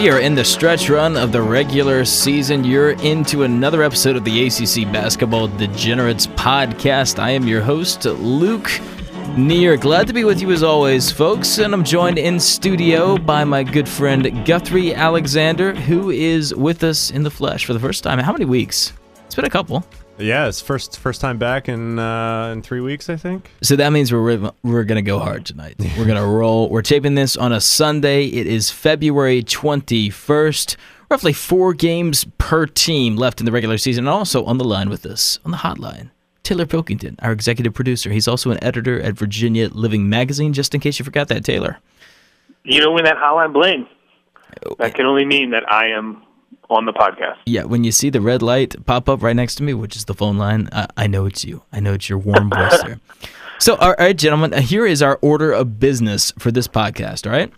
We are in the stretch run of the regular season. You're into another episode of the ACC Basketball Degenerates podcast. I am your host, Luke Neer. Glad to be with you as always, folks. And I'm joined in studio by my good friend Guthrie Alexander, who is with us in the flesh for the first time. How many weeks? It's been a couple. Yeah, it's first first time back in uh, in three weeks, I think. So that means we're we're gonna go hard tonight. We're gonna roll. We're taping this on a Sunday. It is February twenty first. Roughly four games per team left in the regular season. And also on the line with us on the hotline, Taylor Pilkington, our executive producer. He's also an editor at Virginia Living Magazine. Just in case you forgot that, Taylor. You know when that hotline bling, that can only mean that I am on the podcast. Yeah, when you see the red light pop up right next to me, which is the phone line, I, I know it's you. I know it's your warm voice there. So, all right, gentlemen, uh, here is our order of business for this podcast. All right,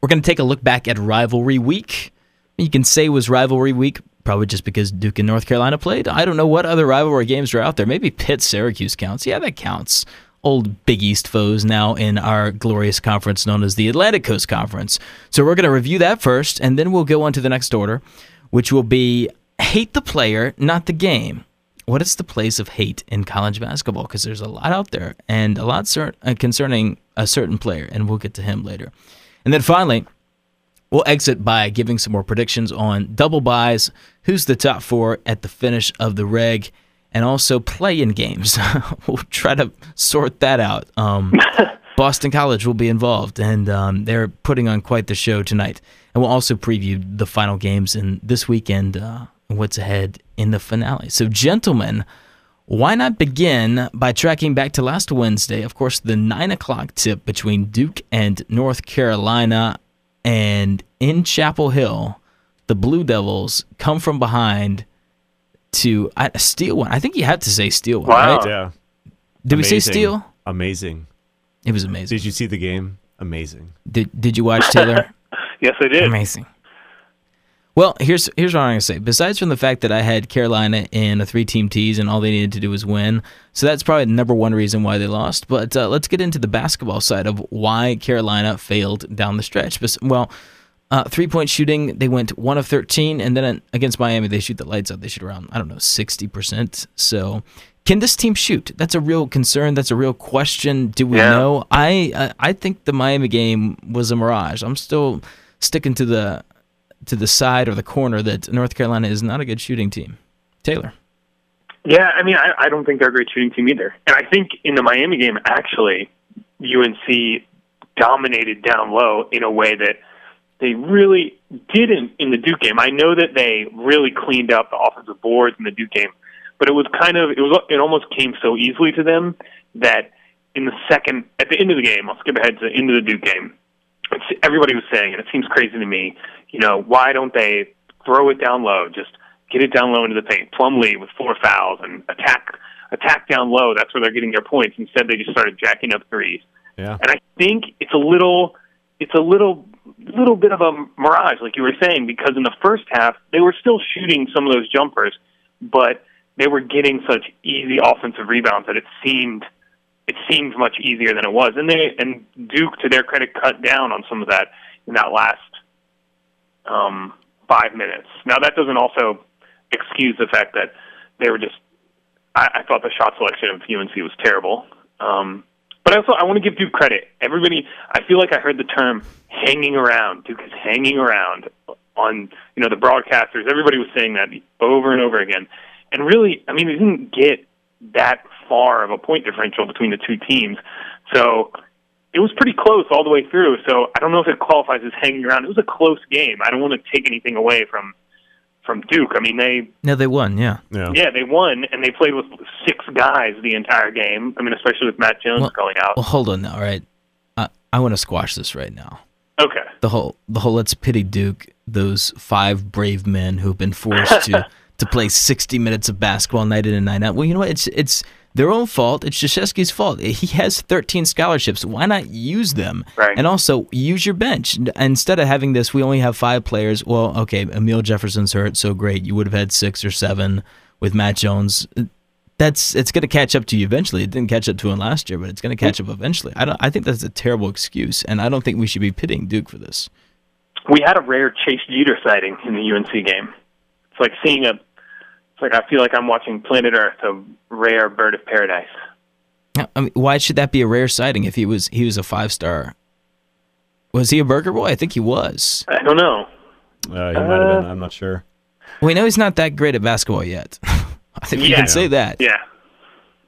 we're going to take a look back at rivalry week. You can say it was rivalry week, probably just because Duke and North Carolina played. I don't know what other rivalry games are out there. Maybe Pitt Syracuse counts. Yeah, that counts old Big East foes now in our glorious conference known as the Atlantic Coast Conference. So we're going to review that first, and then we'll go on to the next order, which will be hate the player, not the game. What is the place of hate in college basketball? Because there's a lot out there and a lot cert- uh, concerning a certain player, and we'll get to him later. And then finally, we'll exit by giving some more predictions on double buys, who's the top four at the finish of the reg, and also play-in games. we'll try to sort that out. Um, Boston College will be involved, and um, they're putting on quite the show tonight. And we'll also preview the final games in this weekend uh, what's ahead in the finale. So, gentlemen, why not begin by tracking back to last Wednesday? Of course, the nine o'clock tip between Duke and North Carolina, and in Chapel Hill, the Blue Devils come from behind to uh, steal one. I think you had to say steal one, Wow. right? Yeah. Did we say steal? Amazing. It was amazing. Did you see the game? Amazing. Did Did you watch Taylor? Yes, I did. Amazing. Well, here's here's what I'm gonna say. Besides from the fact that I had Carolina in a three team tease and all they needed to do was win, so that's probably the number one reason why they lost. But uh, let's get into the basketball side of why Carolina failed down the stretch. Well, uh, three point shooting, they went one of 13, and then against Miami, they shoot the lights out. They shoot around I don't know 60%. So. Can this team shoot? That's a real concern. That's a real question. Do we Yeah. know? I uh, I think the Miami game was a mirage. I'm still sticking to the to the side or the corner that North Carolina is not a good shooting team. Taylor. Yeah, I mean, I, I don't think they're a great shooting team either. And I think in the Miami game, actually, UNC dominated down low in a way that they really didn't in the Duke game. I know that they really cleaned up the offensive boards in the Duke game, but it was kind of it was it almost came so easily to them that in the second at the end of the game, I'll skip ahead to the end of the Duke game. It's, everybody was saying, and it seems crazy to me. You know, why don't they throw it down low? Just get it down low into the paint. Plumlee with four fouls and attack attack down low. That's where they're getting their points. Instead, they just started jacking up threes. Yeah. And I think it's a little, it's a little, little bit of a mirage, like you were saying, because in the first half they were still shooting some of those jumpers, but they were getting such easy offensive rebounds that it seemed, it seemed much easier than it was. And they and Duke, to their credit, cut down on some of that in that last um, five minutes. Now that doesn't also excuse the fact that they were just. I, I thought the shot selection of UNC was terrible. Um, but also, I want to give Duke credit. Everybody, I feel like I heard the term "hanging around." Duke is hanging around on you know the broadcasters. Everybody was saying that over and over again, and really, I mean, it didn't get that far of a point differential between the two teams. So it was pretty close all the way through. So I don't know if it qualifies as hanging around. It was a close game. I don't want to take anything away from from Duke. I mean, they No, they won. Yeah. Yeah. yeah, they won, and they played with six guys the entire game. I mean, especially with Matt Jones Well- going out. Well, hold on now. All right. I I want to squash this right now. Okay. The whole the whole let's pity Duke. Those five brave men who've been forced to to play 60 minutes of basketball night in and night out. Well, you know what? It's it's their own fault. It's Krzyzewski's fault. He has 13 scholarships. Why not use them? Right. And also use your bench instead of having this. We only have five players. Well, okay, Amile Jefferson's hurt, so great. You would have had six or seven with Matt Jones. That's it's going to catch up to you eventually. It didn't catch up to him last year, but it's going to catch up eventually. I don't. I think that's a terrible excuse, and I don't think we should be pitting Duke for this. we had a rare Chase Jeter sighting in the UNC game. It's like seeing a. It's like I feel like I'm watching Planet Earth, a rare bird of paradise. I mean, why should that be a rare sighting if he was he was a five star? Was he a burger boy? I think he was. I don't know. Uh, he might have been. I'm not sure. We know he's not that great at basketball yet. I think we Yeah. can say that. Yeah.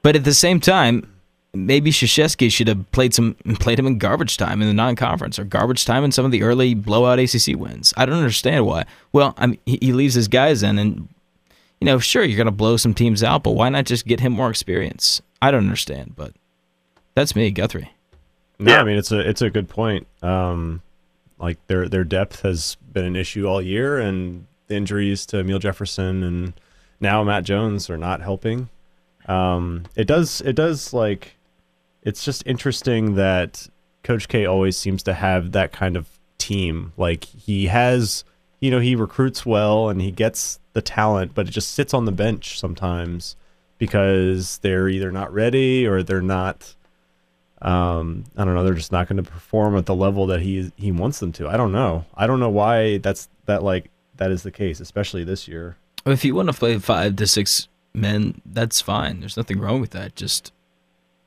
But at the same time, maybe Krzyzewski should have played some played him in garbage time in the non-conference or garbage time in some of the early blowout ACC wins. I don't understand why. Well, I mean, he, he leaves his guys in, and you know, sure, you're gonna blow some teams out, but why not just get him more experience? I don't understand, but that's me, Guthrie. No, Yeah. I mean it's a it's a good point. Um, like their their depth has been an issue all year, and the injuries to Amile Jefferson and now Matt Jones are not helping. Um, it does it does like it's just interesting that Coach K always seems to have that kind of team. Like he has, you know, he recruits well and he gets the talent, but it just sits on the bench sometimes because they're either not ready or they're not um, I don't know. They're just not going to perform at the level that he he wants them to. I don't know. I don't know why that's that like that is the case, especially this year. If you want to play five to six men, that's fine. There's nothing wrong with that. Just,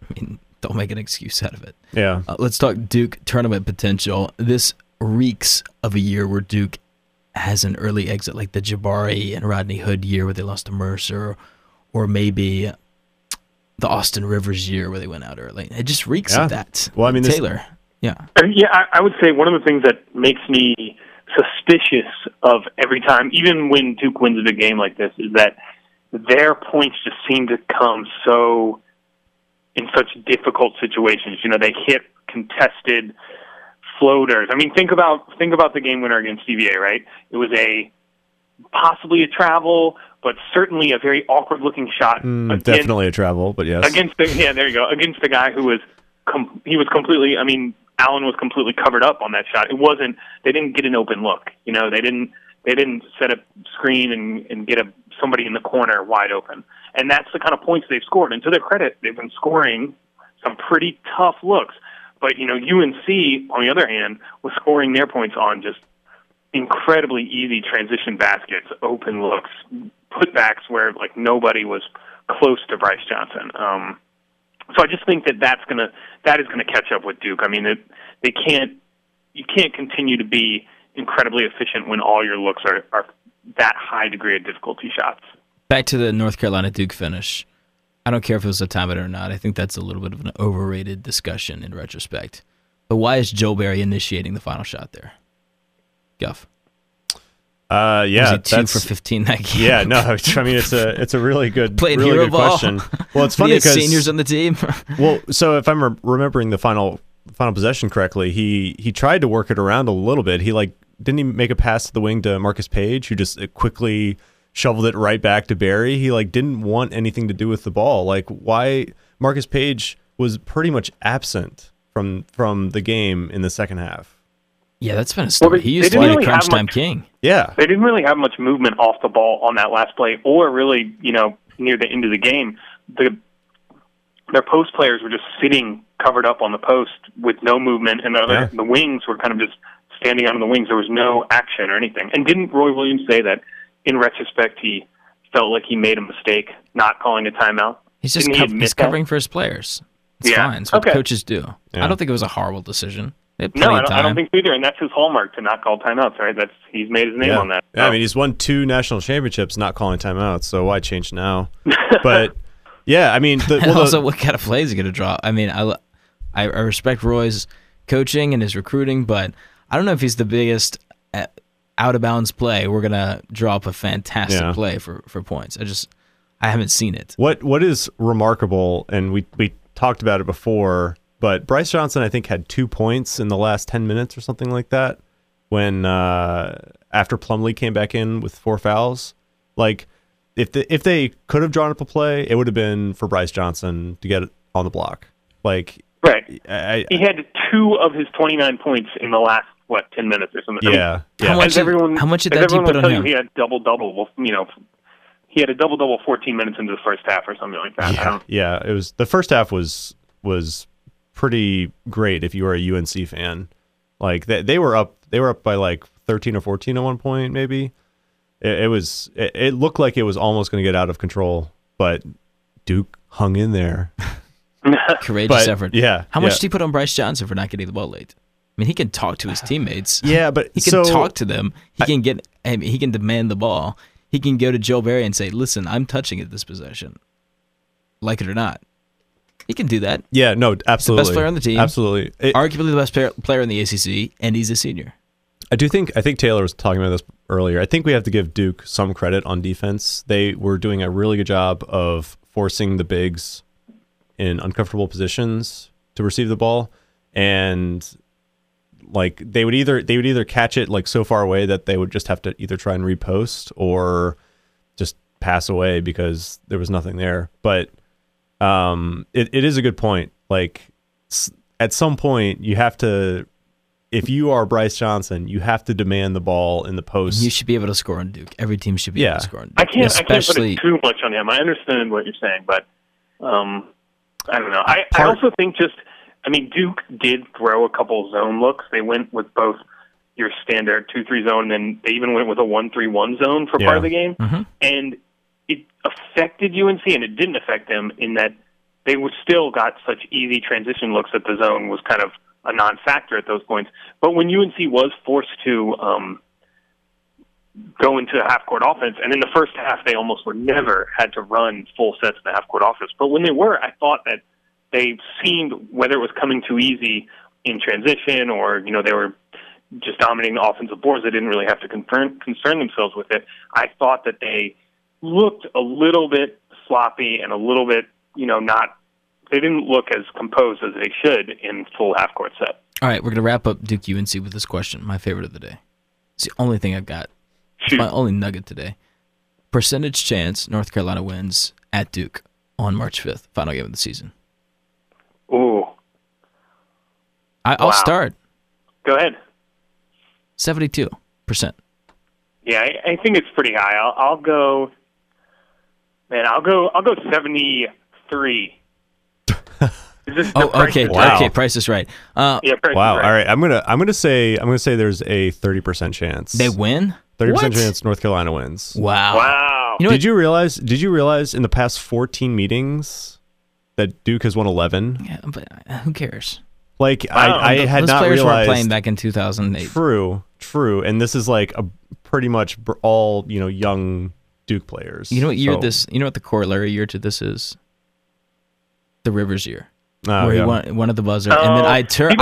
I mean, don't make an excuse out of it. Yeah, Uh, let's talk Duke tournament potential. This reeks of a year where Duke has an early exit, like the Jabari and Rodney Hood year where they lost to Mercer, or maybe the Austin Rivers year where they went out early. It just reeks Yeah. of that. Well, I mean, this- Taylor. Yeah. Uh, Yeah, I, I would say one of the things that makes me suspicious of every time, even when Duke wins a big game like this, is that their points just seem to come so in such difficult situations. You know, they hit contested floaters. I mean, think about think about the game winner against UVA, right? It was a possibly a travel, but certainly a very awkward looking shot. Mm, against- definitely a travel, but yes. against the yeah there you go against the guy who was com- he was completely i mean allen was completely covered up on that shot it wasn't they didn't get an open look you know they didn't they didn't set a screen and and get a somebody in the corner wide open and that's the kind of points they've scored and to their credit they've been scoring some pretty tough looks but you know unc on the other hand was scoring their points on just incredibly easy transition baskets, open looks, putbacks where like nobody was close to Brice Johnson. Um, so I just think that that's gonna that is gonna catch up with Duke. I mean, it, they can't you can't continue to be incredibly efficient when all your looks are, are that high degree of difficulty shots. Back to the North Carolina Duke finish. I don't care if it was a timeout or not. I think that's a little bit of an overrated discussion in retrospect. But why is Joel Berry initiating the final shot there? Guff. uh, yeah, two for 15 that game? yeah. No, I mean it's a it's a really good Playing really hero good ball. question. Well, it's funny because seniors on the team. well, so if I'm re- remembering the final final possession correctly, he he tried to work it around a little bit. He like didn't he make a pass to the wing to Marcus Paige, who just uh, quickly shoveled it right back to Berry. He like didn't want anything to do with the ball. Like why Marcus Paige was pretty much absent from from the game in the second half. yeah, that's been a story. Well, he used to be didn't a really crunch time much- king. Yeah, They didn't really have much movement off the ball on that last play, or really, you know, near the end of the game. The their post players were just sitting covered up on the post with no movement, and the Yeah. the wings were kind of just standing out on the wings. There was no action or anything. And didn't Roy Williams say that in retrospect he felt like he made a mistake not calling a timeout? He's just Didn't he cov- admit he's that? covering for his players. It's Yeah. fine. It's what Okay. coaches do. Yeah. I don't think it was a horrible decision. No, I don't, I don't think so either. And that's his hallmark to not call timeouts. Right? That's he's made his name yeah. on that. Yeah, I mean he's won two national championships, not calling timeouts. So why change now? but yeah, I mean the, and well, the- also, what kind of plays he going to draw? I mean, I, I I respect Roy's coaching and his recruiting, but I don't know if he's the biggest uh, out of bounds play. We're gonna draw up a fantastic Yeah. play for for points. I just I haven't seen it. What what is remarkable, and we we talked about it before, but Brice Johnson I think had two points in the last ten minutes or something like that when uh, after Plumlee came back in with four fouls. Like if the, if they could have drawn up a play, it would have been for Brice Johnson to get it on the block. Like right. I, He had two of his 29 points in the last what 10 minutes or something. I mean, yeah How much as did- everyone, how much did that team everyone put on tell him? You, he had double double. Well, you know, he had a double double 14 minutes into the first half or something like that. Yeah yeah. It was the first half was was pretty great if you were a UNC fan. Like they they were up they were up by like 13 or 14 at one point, maybe. It, it was. It, it looked like it was almost going to get out of control, but Duke hung in there. Courageous But, effort. yeah, How much yeah. do you put on Brice Johnson for not getting the ball late? I mean, he can talk to his uh, teammates. Yeah, but He can so, talk to them. He can get. I mean, he can demand the ball. He can go to Joel Berry and say, "Listen, I'm touching it this possession, like it or not." He can do that. Yeah, no, absolutely. Best player on the team. Absolutely. It- Arguably the best player, player in the ACC, and he's a senior. I do think I think Taylor was talking about this earlier. I think we have to give Duke some credit on defense. They were doing a really good job of forcing the bigs in uncomfortable positions to receive the ball and like they would either they would either catch it like so far away that they would just have to either try and repost or just pass away because there was nothing there. But um it, it is a good point. Like at some point you have to if you are Brice Johnson, you have to demand the ball in the post. You should be able to score on Duke. Every team should be Yeah. able to score on Duke. I can't. I can't put it too much on him. I understand what you're saying, but um, I don't know. I, I also think just. I mean, Duke did throw a couple zone looks. They went with both your standard two-three zone, and then they even went with a one-three-one zone for part of the game, Mhm. and it affected UNC, and it didn't affect them in that they were still got such easy transition looks that the zone was kind of a non-factor at those points. But when UNC was forced to um, go into a half court offense. And in the first half, they almost were never had to run full sets in the half court offense. But when they were, I thought that they seemed, whether it was coming too easy in transition or, you know, they were just dominating the offensive boards, they didn't really have to concern, concern themselves with it. I thought that they looked a little bit sloppy and a little bit, you know, not, they didn't look as composed as they should in full half court set. all right, we're gonna wrap up Duke UNC with this question. My favorite of the day. It's the only thing I've got. It's Shoot. my only nugget today. Percentage chance North Carolina wins at Duke on March 5th, final game of the season. I, I'll Wow. start Go ahead. 72%. Yeah, I, I think it's pretty high. I'll, I'll go. Man, I'll go. I'll go seventy three. Is Oh, okay. Wow. Okay, price is right. Uh, Yeah, price is wow. right. All right. I'm gonna I'm gonna say I'm gonna say there's a thirty percent chance. they win? Thirty percent What? chance North Carolina wins. Wow. Wow. You know did you realize? Did you realize in the past 14 meetings that Duke has won 11? Yeah, but uh, who cares? Like Wow. I, I Th- had Those not players realized. weren't playing back in 2008. True, true, and this is like a pretty much all you know young Duke players. You know what year So- this? You know what the corollary year to this is? The Rivers year, Oh, where yeah. he won, one of the buzzer, and then I turned.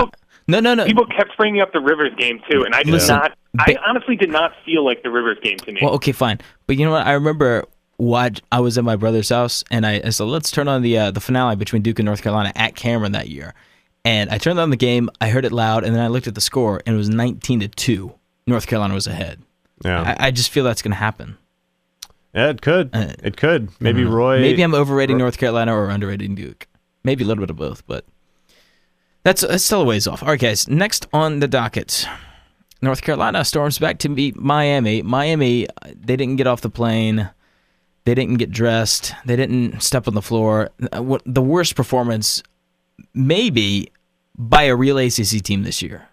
No, no, no. People kept bringing up the Rivers game too, and I did Listen, not. I honestly did not feel like the Rivers game to me. Well, okay, fine. But you know what? I remember watch. I was at my brother's house, and I, I said, "Let's turn on the uh, the finale between Duke and North Carolina at Cameron that year." And I turned on the game. I heard it loud, and then I looked at the score, and it was 19 to two. North Carolina was ahead. yeah. I, I just feel that's going to happen. yeah, it could, Uh, it could. Maybe know. Roy. Maybe I'm overrating North Carolina or underrating Duke. Maybe a little bit of both, but that's, that's still a ways off. All right, guys. Next on the docket, North Carolina storms back to beat Miami. Miami, they didn't get off the plane. They didn't get dressed. They didn't step on the floor. Uh, the worst performance, maybe, by a real ACC team this year.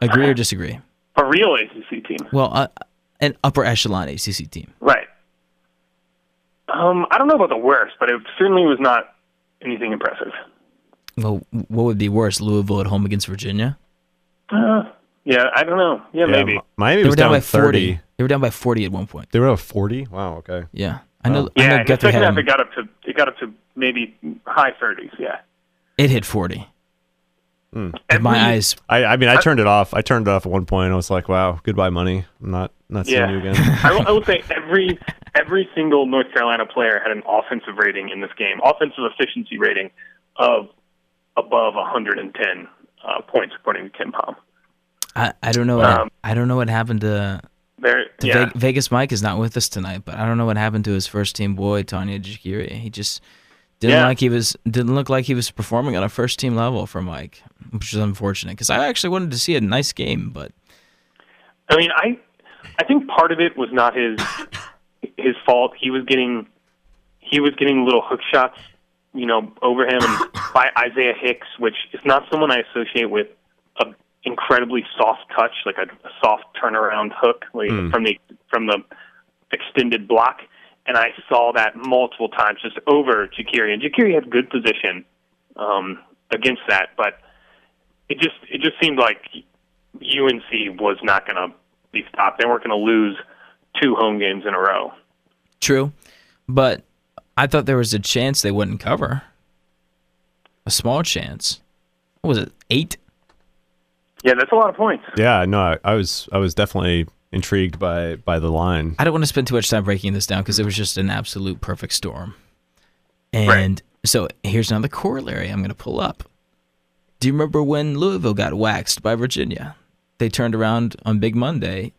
Agree or disagree? a real ACC team, Well, uh, an upper echelon ACC team. right? Um, I don't know about the worst, but it certainly was not anything impressive. Well, what would be worse, Louisville at home against Virginia? Uh, yeah, I don't know. Yeah, yeah, maybe. Miami They was were down, down by 40. 30. They were down by 40 at one point. They were up 40. Wow. Okay. Yeah. I know, I Yeah, know in the Guthrie second had half, it got up to it got up to maybe high thirties. Yeah. it hit 40. In my Every- eyes. I, I mean, I turned it off. I turned it off at one point. I was like, "Wow, goodbye money. I'm not not seeing you again." I, will, I will say every every single North Carolina player had an offensive rating in this game, offensive efficiency rating of above 110 uh, points, according to KenPom. I, I don't know. Um, I don't know what happened to, There, to yeah, Ve- Vegas Mike is not with us tonight, but I don't know what happened to his first team boy, Tonye Jekiri. He just didn't Yeah. like he was didn't look like he was performing on a first team level for Mike, which is unfortunate because I actually wanted to see a nice game, but I mean, I I think part of it was not his his fault. He was getting he was getting little hook shots, you know, over him by Isaiah Hicks, which is not someone I associate with a incredibly soft touch, like a, a soft turnaround hook like Mm. from the from the extended block. And I saw that multiple times just over Jekiri. And Jekiri had good position um, against that, but it just it just seemed like UNC was not going to be stopped. They weren't going to lose two home games in a row. True, but I thought there was a chance they wouldn't cover. A small chance. What was it? Eight. Yeah, that's a lot of points. Yeah, no, I, I was I was definitely intrigued by by the line. I don't want to spend too much time breaking this down because it was just an absolute perfect storm. And so here's another corollary I'm going to pull up. Do you remember when Louisville got waxed by Virginia? They turned around on Big Monday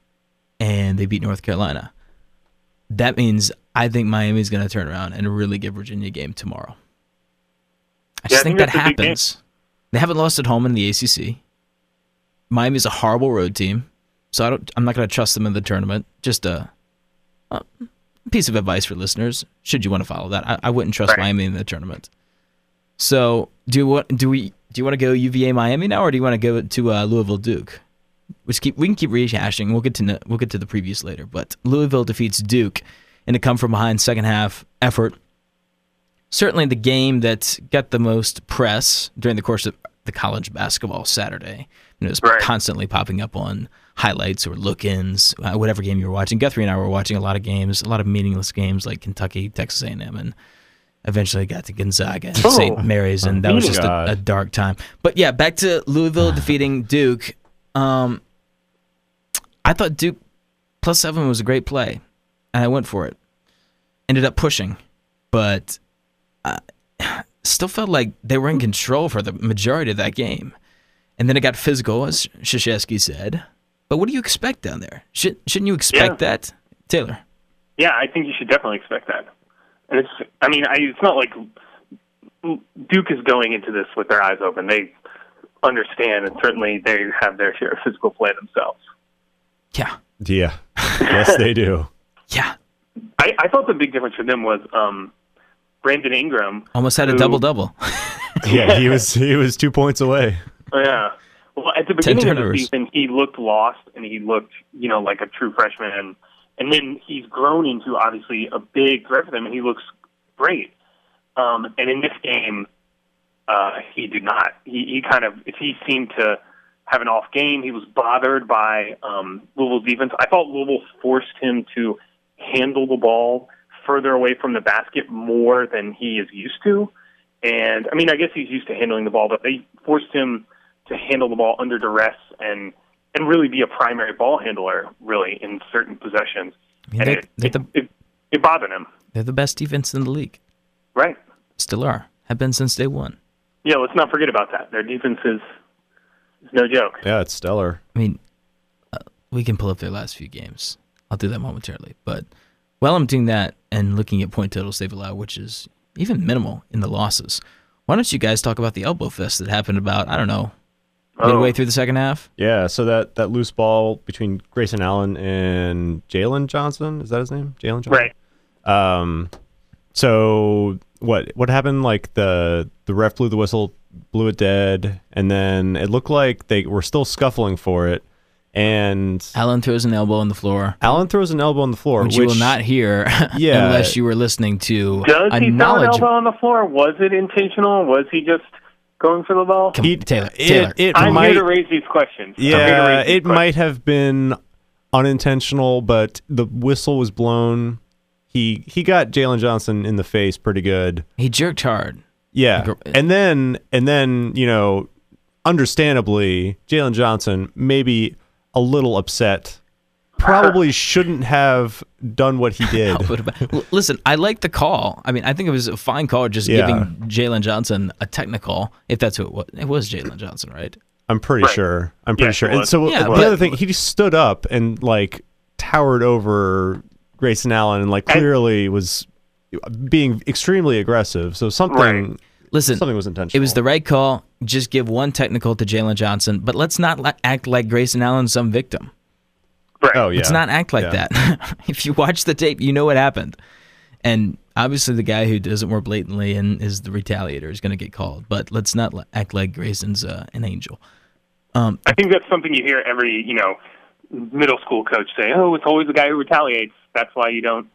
and they beat North Carolina. That means I think Miami's going to turn around and really give Virginia a game tomorrow. I just Yeah, I think, think that that's a big game. happens. They haven't lost at home in the ACC. Miami's a horrible road team, so I don't. I'm not going to trust them in the tournament. Just a, a piece of advice for listeners: should you want to follow that, I, I wouldn't trust Right. Miami in the tournament. So, do you want? Do we? Do you want to go UVA Miami now, or do you want to go to uh, Louisville Duke? Which keep we can keep rehashing. We'll get to we'll get to the previous later. But Louisville defeats Duke in a come from behind second half effort certainly the game that got the most press during the course of the college basketball Saturday. And it was Right. constantly popping up on highlights or look-ins, uh, whatever game you were watching. Guthrie and I were watching a lot of games, a lot of meaningless games like Kentucky, Texas A&M, and eventually got to Gonzaga and Oh. St. Mary's, and that was just a, a dark time. But yeah, back to Louisville defeating Duke. Um, I thought Duke plus seven was a great play, and I went for it. Ended up pushing, but uh, still felt like they were in control for the majority of that game. And then it got physical, as Krzyzewski said. But what do you expect down there? Should, shouldn't you expect Yeah. that, Taylor? Yeah, I think you should definitely expect that. And it's, I mean, I, it's not like Duke is going into this with their eyes open. They understand, and certainly they have their share of physical play themselves. Yeah, Yeah, yes, they do. yeah. I, I thought the big difference for them was um, Brandon Ingram. Almost had a double double. Yeah, he was he was two points away. Yeah. Well, at the beginning of the season, he looked lost and he looked, you know, like a true freshman. And, and then he's grown into obviously a big threat for them, and he looks great. Um, and in this game, uh, he did not. He, he kind of, he seemed to have an off game. He was bothered by um, Louisville's defense. I thought Louisville forced him to handle the ball further away from the basket more than he is used to. And I mean, I guess he's used to handling the ball, but they forced him to handle the ball under duress and and really be a primary ball handler, really in certain possessions. I mean, And they, it, they're, it, the, it, it bothered him, they're the best defense in the league. right? Still are. Have been since day one. Yeah, let's not forget about that. Their defense is, is no joke. Yeah, it's stellar. I mean, uh, we can pull up their last few games. I'll do that momentarily. But while I'm doing that and looking at point totals they've allowed, which is even minimal in the losses, why don't you guys talk about the elbow fest that happened about, I don't know, midway Oh. through the second half? Yeah, so that that loose ball between Grayson Allen and Jaylen Johnson is that his name? Jaylen Johnson. Right. Um, so what what happened? Like the the ref blew the whistle, blew it dead, and then it looked like they were still scuffling for it. And Allen throws an elbow on the floor, Allen throws an elbow on the floor, which which you will not hear Yeah. unless you were listening to Does a he throw an elbow on the floor? Was it intentional? Was he just going for the ball? Come on, He- Taylor, it, Taylor. it I'm might here to raise these questions. I'm here to Yeah, these it questions. might have been unintentional, but the whistle was blown. He he got Jaylen Johnson in the face pretty good. he jerked hard. Yeah, and then and then you know, understandably, Jaylen Johnson maybe a little upset. Probably shouldn't have done what he did. What about- L- Listen, I like the call. I mean, I think it was a fine call just Yeah. giving Jaylen Johnson a technical, if that's who it was. It was Jaylen Johnson, right? I'm pretty Right. sure. I'm pretty Yes, sure. And so Yeah, the but- other thing, he just stood up and like towered over Grayson Allen and like And- clearly was being extremely aggressive. So something Right. Listen, something was intentional. it was the right call. Just give one technical to Jaylen Johnson, but let's not act like Grayson Allen's some victim. Right. Oh yeah. Let's not act like Yeah. that. if you watch the tape, you know what happened. And obviously, the guy who does it more blatantly and is the retaliator is going to get called. But let's not act like Grayson's uh, an angel. Um, I think that's something you hear every you know middle school coach say. Oh, it's always the guy who retaliates. That's why you don't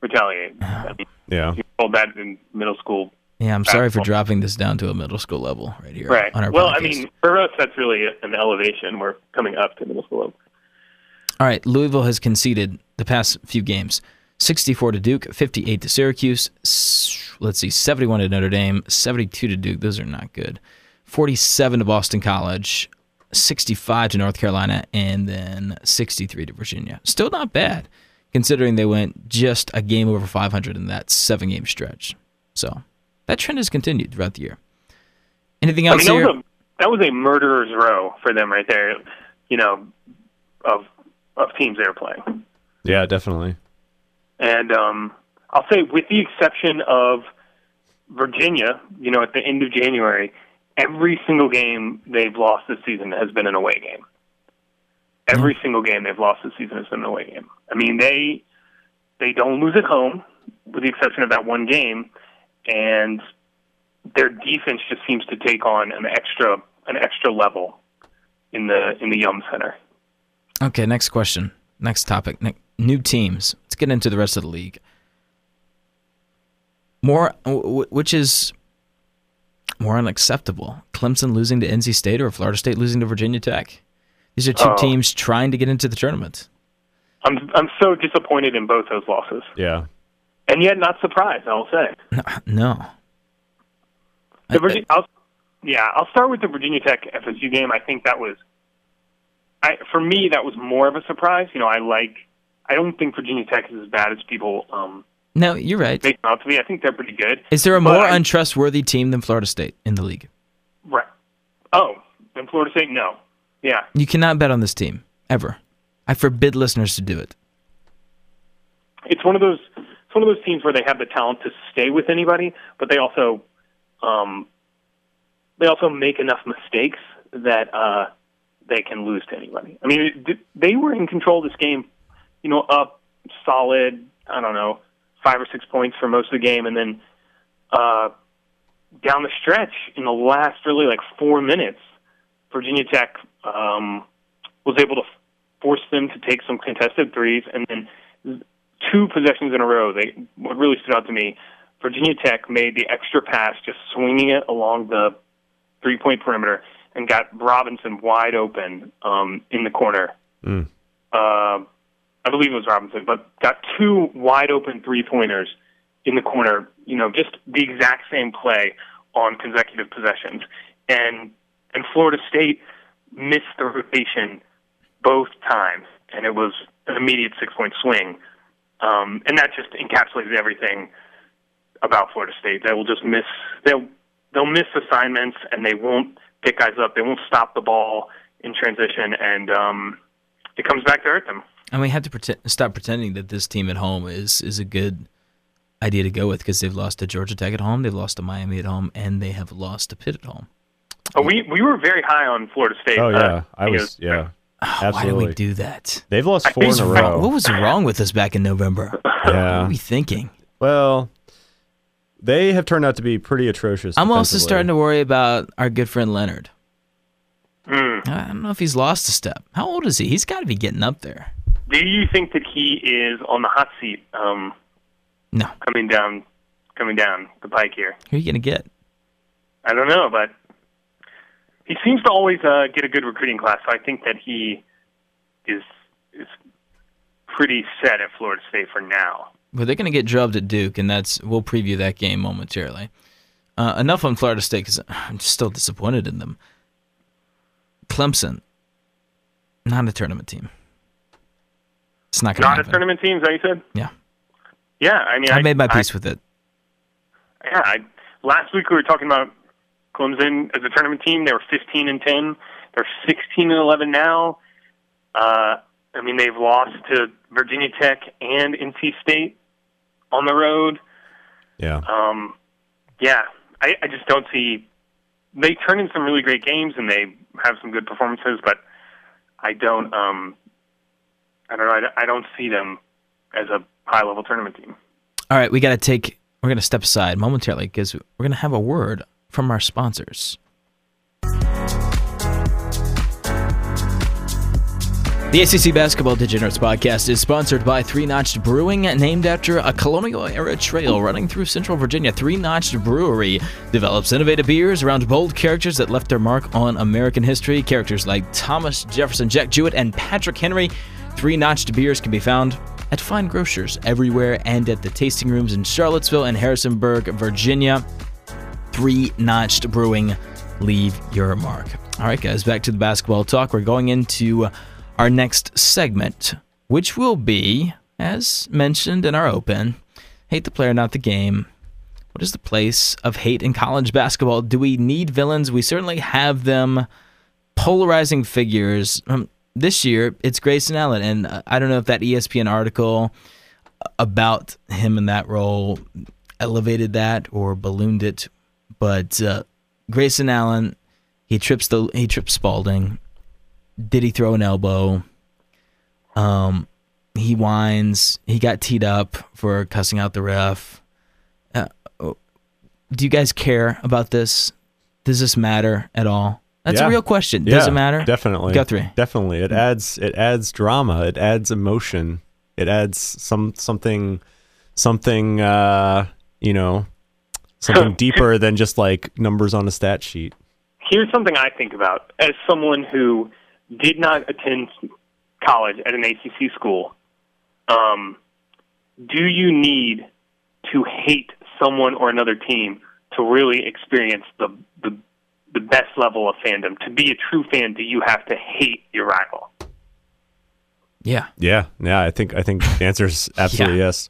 retaliate. I mean, Yeah. you told that in middle school, yeah, I'm sorry for dropping this down to a middle school level right here right? on our Well, I mean, for us, that's really an elevation. We're coming up to middle school. level. All right, Louisville has conceded the past few games. 64 to Duke, 58 to Syracuse. Let's see, 71 to Notre Dame, 72 to Duke. Those are not good. 47 to Boston College, 65 to North Carolina, and then 63 to Virginia. Still not bad, considering they went just a game over 500 in that seven game stretch. So that trend has continued throughout the year. Anything I else mean, that here? was a that was a murderer's row for them right there. You know, of of teams they were playing. Yeah, definitely. And um, I'll say, with the exception of Virginia, you know, at the end of January, every single game they've lost this season has been an away game. Every single game they've lost this season has been an away game. I mean, they they don't lose at home, with the exception of that one game, and their defense just seems to take on an extra an extra level in the in the Yum Center. Okay, next question. Next topic. Ne- new teams. Let's get into the rest of the league. More, which is more unacceptable? Clemson losing to NC State or Florida State losing to Virginia Tech? These are two Oh. teams trying to get into the tournament. I'm I'm so disappointed in both those losses, Yeah. and yet not surprised. I'll say. No, no. The I- Virginia, I'll, yeah, I'll start with the Virginia Tech FSU game. I think that was, I for me that was more of a surprise. You know, I like, I don't think Virginia Tech is as bad as people um, no, you're right. make them out to be. I think they're pretty good. Is there a more I- untrustworthy team than Florida State in the league? Right. Oh, in Florida State, no. Yeah, You cannot bet on this team ever. I forbid listeners to do it. it's one of those. It's one of those teams where they have the talent to stay with anybody, but they also, um, they also make enough mistakes that uh, they can lose to anybody. I mean, they were in control of this game, you know, up solid. I don't know, five or six points for most of the game, and then uh, down the stretch in the last really like four minutes, Virginia Tech um, was able to force them to take some contested threes, and then two possessions in a row. They what really stood out to me. Virginia Tech made the extra pass, just swinging it along the three-point perimeter, and got Robinson wide open um, in the corner. Mm. Uh, I believe it was Robinson, but got two wide open three-pointers in the corner. You know, just the exact same play on consecutive possessions, and and Florida State missed the rotation both times, and it was an immediate six-point swing. Um, and that just encapsulated everything about Florida State. They will just miss they'll they'll miss assignments and they won't pick guys up. They won't stop the ball in transition, and um, it comes back to hurt them. And we have to pretend, stop pretending that this team at home is is a good idea to go with because they've lost to Georgia Tech at home, they've lost to Miami at home, and they have lost to Pitt at home. Oh, we we were very high on Florida State. Oh uh, yeah. I think it was. Yeah. Oh, why do Absolutely. we do that? They've lost four in a row. What was wrong with us back in November? What were Yeah. we thinking? Well, they have turned out to be pretty atrocious. I'm also starting to worry about our good friend Leonard. Mm. I don't know if he's lost a step. How old is he? He's got to be getting up there. Do you think that he is on the hot seat um, No. coming down coming down the pike here? Who are you going to get? I don't know, but he seems to always uh, get a good recruiting class. So I think that he is is pretty set at Florida State for now. Well, they're going to get drubbed at Duke, and that's we'll preview that game momentarily. Uh, enough on Florida State because I'm still disappointed in them. Clemson, not a tournament team. It's not going to happen. Not a tournament team, is that you said? Yeah, Yeah, I mean, I, made my I- peace with it. Yeah, I, last week we were talking about Clemson as a tournament team. They were 15 and 10. They're 16 and 11 now. Uh, I mean, they've lost to Virginia Tech and NC State on the road. Yeah. Um, yeah, I, I just don't see. They turn in some really great games and they have some good performances, but I don't. Um, I don't know. I, I don't see them as a high level tournament team. All right, we got to take. We're going to step aside momentarily because we're going to have a word from our sponsors. The ACC Basketball Degenerates podcast is sponsored by Three Notched Brewing, named after a colonial era trail running through central Virginia. Three Notched Brewery develops innovative beers around bold characters that left their mark on American history. Characters like Thomas Jefferson, Jack Jouett, and Patrick Henry. Three Notched beers can be found at fine grocers everywhere and at the tasting rooms in Charlottesville and Harrisonburg, Virginia. Three Notched Brewing, leave your mark. All right, guys, back to the basketball talk. We're going into our next segment, which will be, as mentioned in our open, hate the player, not the game. What is the place of hate in college basketball? Do we need villains? We certainly have them. Polarizing figures. Um, this year, it's Grayson Allen, and uh, I don't know if that ESPN article about him in that role elevated that or ballooned it, but uh, Grayson Allen, he trips the he trips Spalding did he throw an elbow? Um, he whines. He got teed up for cussing out the ref. Uh, do you guys care about this? Does this matter at all? That's Yeah. a real question. Yeah, Does it matter? Definitely. Guthrie. Definitely. It adds it adds drama. It adds emotion. It adds some something something uh you know something deeper than just like numbers on a stat sheet. Here's something I think about as someone who did not attend college at an ACC school. Um, do you need to hate someone or another team to really experience the, the the best level of fandom? To be a true fan, do you have to hate your rival? Yeah. Yeah. Yeah, I think I think the answer is absolutely Yeah. yes.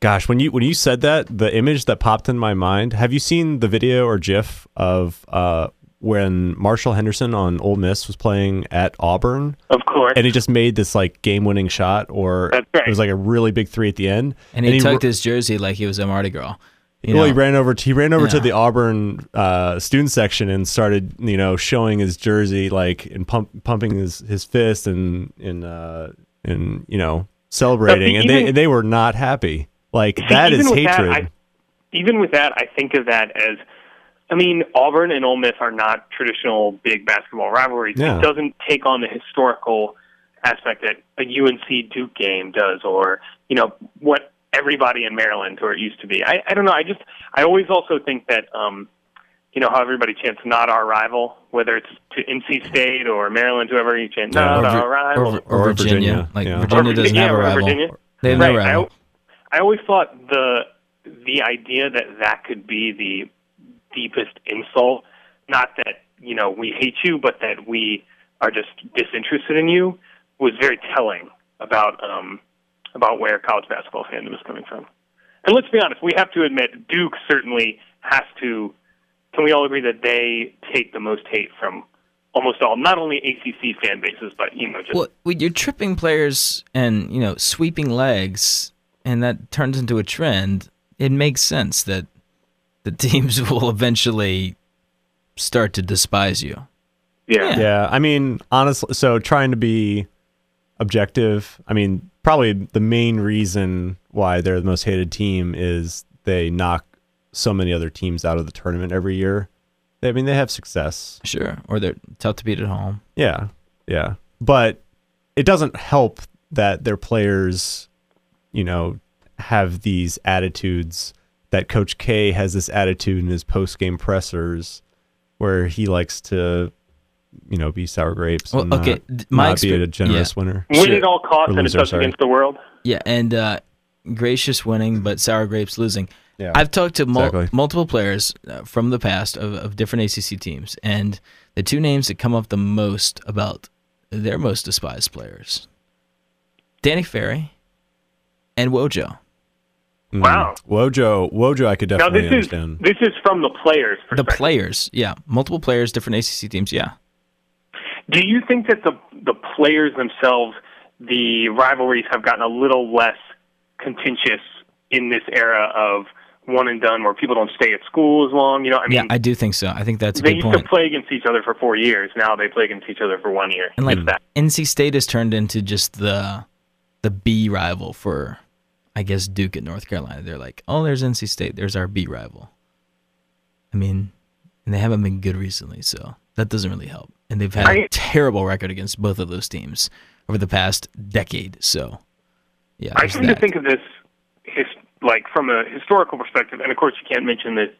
Gosh, when you when you said that, the image that popped in my mind, have you seen the video or GIF of uh when Marshall Henderson on Ole Miss was playing at Auburn Of course. and he just made this like game winning shot or That's right. it was like a really big three at the end. And he tucked ru- his jersey like he was a Mardi Gras. You well, know? he ran over. To, he ran over to the Auburn uh, student section and started, you know, showing his jersey, like and pump, pumping his, his fist and and uh, and you know celebrating. And they even- and they were not happy. Like See, that is hatred. That, I, even with that, I think of that as, I mean, Auburn and Ole Miss are not traditional big basketball rivalries. Yeah. It doesn't take on the historical aspect that a UNC Duke game does, or you know what everybody in Maryland or it used to be. I, I don't know. I just I always also think that um, you know how everybody chants "not our rival," whether it's to NC State or Maryland, whoever you chant Yeah. "not Or Vir- our rival." or, or Or Virginia. Virginia, Like yeah. Virginia Or doesn't Virginia, have a rival. Virginia. They have Right. no rival. al- I always thought the the idea that that could be the deepest insult, not that you know we hate you, but that we are just disinterested in you, was very telling about um, about where college basketball fandom is coming from. And let's be honest, we have to admit Duke certainly has to. Can we all agree that they take the most hate from almost all, not only ACC fan bases, but you know just Well, you're tripping players and you know sweeping legs, and that turns into a trend. It makes sense that the teams will eventually start to despise you. yeah. yeah, I mean, honestly, so trying to be objective. I mean, probably the main reason why they're the most hated team is they knock so many other teams out of the tournament every year. I mean, they have success. Sure, or they're tough to beat at home. Yeah, yeah. But it doesn't help that their players, you know, have these attitudes that Coach K has this attitude in his post game pressers where he likes to, you know, be sour grapes Well, and okay, not, my not be a exper- generous winner. Win Sure. at all costs and it's us against the world. Yeah, and uh, gracious winning, but sour grapes losing. Yeah. I've talked to mul- Exactly. multiple players uh, from the past of, of different ACC teams, and the two names that come up the most about their most despised players Danny Ferry and Wojo. Mm. Wow. Wojo, Wojo, I could definitely Now definitely this is this is from the players. The players, yeah. Multiple players, different ACC teams, yeah. Do you think that the the players themselves, the rivalries have gotten a little less contentious in this era of one and done, where people don't stay at school as long? You know, I mean, yeah, I do think so. I think that's a they good used point. to play against each other for four years. Now they play against each other for one year. And like If that. NC State has turned into just the the B rival for I guess Duke at North Carolina. They're like, oh, there's NC State. There's our B rival. I mean, and they haven't been good recently, so that doesn't really help. And they've had a terrible record against both of those teams over the past decade. So, yeah, I there's tend that. to think of this his, like from a historical perspective, and of course you can't mention this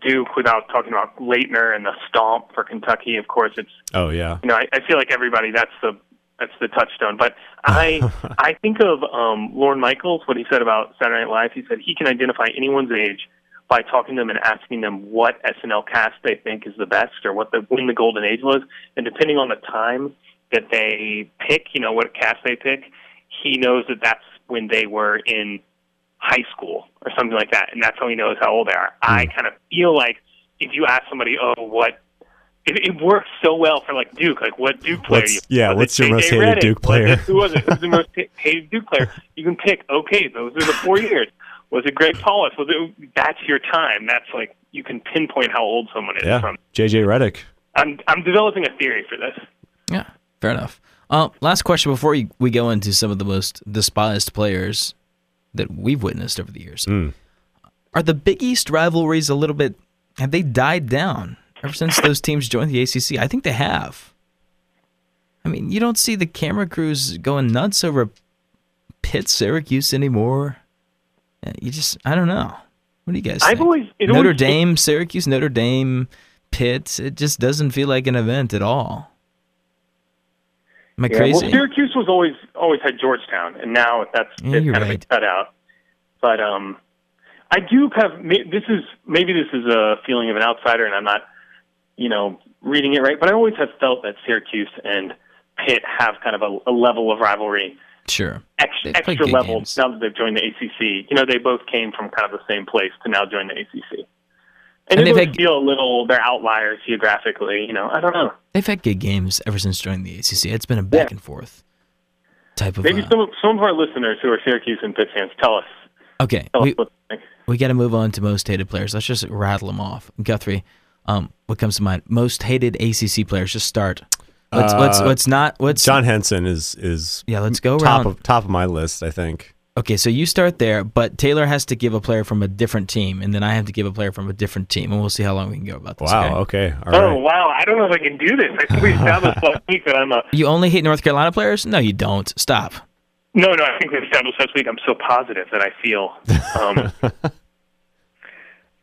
Duke without talking about Laettner and the stomp for Kentucky. Of course, it's Oh yeah. you know I, I feel like everybody that's the that's the touchstone. But I I think of um, Lorne Michaels what he said about Saturday Night Live. He said he can identify anyone's age by talking to them and asking them what SNL cast they think is the best or what the when the golden age was, and depending on the time that they pick, you know what cast they pick, he knows that that's when they were in high school or something like that, and that's how he knows how old they are. I kind of feel like if you ask somebody, oh, what it, it works so well for like Duke, like what Duke player? What's- you, yeah, what's your J.J. most hated Redick? Duke Was player? it- who was it? Who's the most hated Duke player? You can pick. Okay, those are the four years. Was it Greg Paulus? Was it? That's your time. That's like you can pinpoint how old someone is Yeah. from. JJ Redick. I'm I'm developing a theory for this. Yeah, fair enough. Uh, last question before we, we go into some of the most despised players that we've witnessed over the years. Mm. Are the Big East rivalries a little bit, have they died down ever since those teams joined the ACC? I think they have. I mean, you don't see the camera crews going nuts over Pitt, Syracuse anymore. You just, I don't know. What do you guys I've think? always it Notre always, Dame, Syracuse, Notre Dame, Pitt. It just doesn't feel like an event at all. Am I Yeah, crazy? well, Syracuse was always always had Georgetown, and now that's Yeah, it's kind right. of cut out. But um, I do kind of this is maybe this is a feeling of an outsider, and I'm not, you know, reading it right. But I always have felt that Syracuse and Pitt have kind of a, a level of rivalry, sure. ex, extra level games. now that they've joined the ACC. You know, they both came from kind of the same place to now join the ACC. And, And they had- feel a little they're outliers geographically. You know, I don't know. They've had good games ever since joining the ACC. It's been a back Yeah. and forth type of. Maybe uh, some of, some of our listeners who are Syracuse and Pitt fans tell us okay, tell we us what they think. we got to move on to most hated players. Let's just rattle them off. Guthrie, um, what comes to mind? Most hated ACC players. Just start. Let's let's Uh, let's not let's John Henson is is yeah let's go top around. of top of my list. I think. Okay, so you start there, but Taylor has to give a player from a different team, and then I have to give a player from a different team, and we'll see how long we can go about this. Wow. okay? Okay. All Oh right. wow! I don't know if I can do this. I think we established last week that I'm a You only hate North Carolina players? No, you don't. Stop. no, no. I think we established last week. I'm so positive that I feel. Um,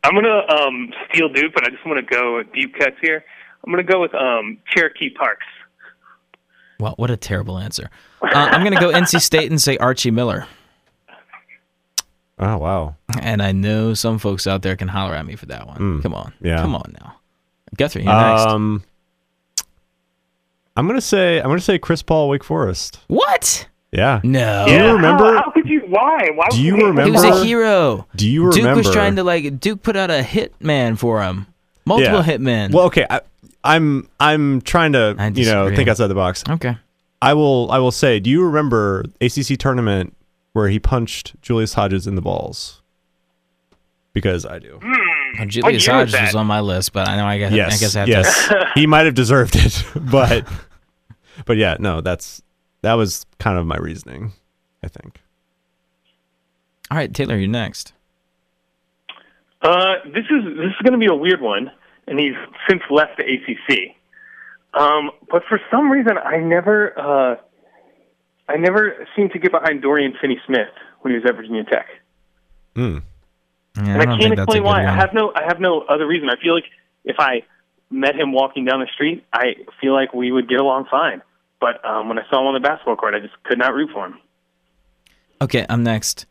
I'm gonna um, steal Duke, but I just want to go deep cuts here. I'm gonna go with um, Cherokee Parks. Well, what a terrible answer. Uh, I'm going to go NC State and say Archie Miller. Oh wow. And I know some folks out there can holler at me for that one. Come on. yeah. Come on now. Guthrie, you're next. Um. I'm gonna say I'm gonna say Chris Paul Wake Forest. What? Yeah. No. Do you remember- How, how could you? Why? Why? Do you would He remember- was a hero. Do you remember? Duke was trying to like Duke put out a hitman for him. Multiple hitmen. Well, okay. I, I'm I'm trying to you know think outside the box. okay. I will I will say. Do you remember ACC tournament where he punched Julius Hodges in the balls? Because I do. Hmm. Uh, well, Julius year was Hodges was on my list, but I know I guess Yes. I guess I have yes. to. he might have deserved it, but but yeah, no. That's that was kind of my reasoning. I think. All right, Taylor, you're next. Uh, this is this is going to be a weird one, and he's since left the ACC. Um, but for some reason, I never uh, I never seemed to get behind Dorian Finney-Smith when he was at Virginia Tech, Yeah, Hmm. and I I, can't think that's a explain why. one. I have no I have no other reason. I feel like if I met him walking down the street, I feel like we would get along fine. But um, when I saw him on the basketball court, I just could not root for him. Okay, I'm next.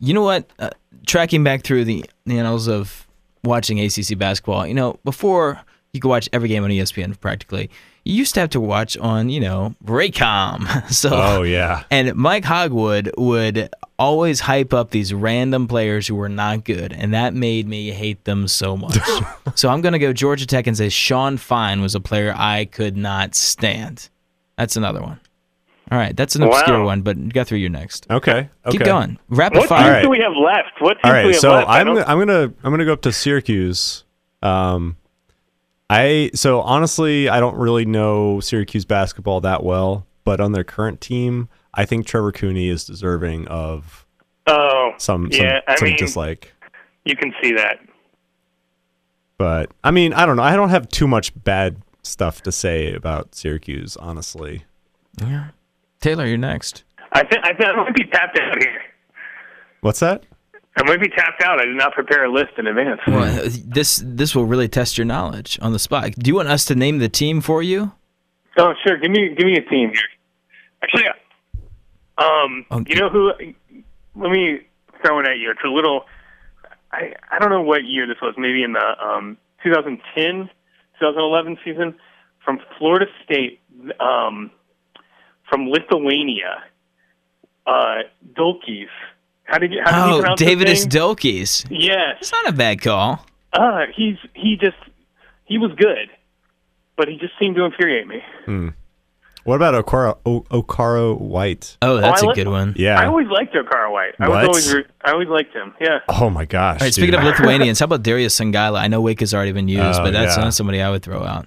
You know what? Uh, tracking back through the, the annals of watching ACC basketball, you know, before you could watch every game on ESPN practically, you used to have to watch on, you know, Raycom. So, Oh yeah. and Mike Hogewood would always hype up these random players who were not good, and that made me hate them so much. so I'm going to go Georgia Tech and say Sean Fine was a player I could not stand. That's another one. All right, that's an Wow. obscure one, but Guthrie, you're next. Okay. Okay. Keep going. Rapid What fire. teams right. do we have left? What teams All do we have so left? I I'm I'm gonna I'm gonna go up to Syracuse. Um, I so honestly I don't really know Syracuse basketball that well, but on their current team, I think Trevor Cooney is deserving of oh, some yeah. some, I some mean, dislike. you can see that. But I mean I don't know. I don't have too much bad stuff to say about Syracuse, honestly. Yeah. Taylor, you're next. I think I think I might be tapped out here. What's that? I might be tapped out. I did not prepare a list in advance. Well, this this will really test your knowledge on the spot. Do you want us to name the team for you? Oh, sure. Give me give me a team here. Actually, um, Okay. you know who? Let me throw it at you. It's a little. I I don't know what year this was. Maybe in the um 2010, 2011 season from Florida State, um, from Lithuania, uh, Dulkys. How did you? How did you Oh, pronounce his David name? Isdokis. Yes. It's not a bad call. Uh, he's he just he was good, but he just seemed to infuriate me. What about Okaro, o- Okaro White? Oh, that's a like- good one. Yeah. I always liked Okaro White. I What? was always I always liked him. Yeah. oh my gosh. All right, speaking of Lithuanians, how about Darius Songaila? I know Wake has already been used, Oh, but that's yeah. not somebody I would throw out.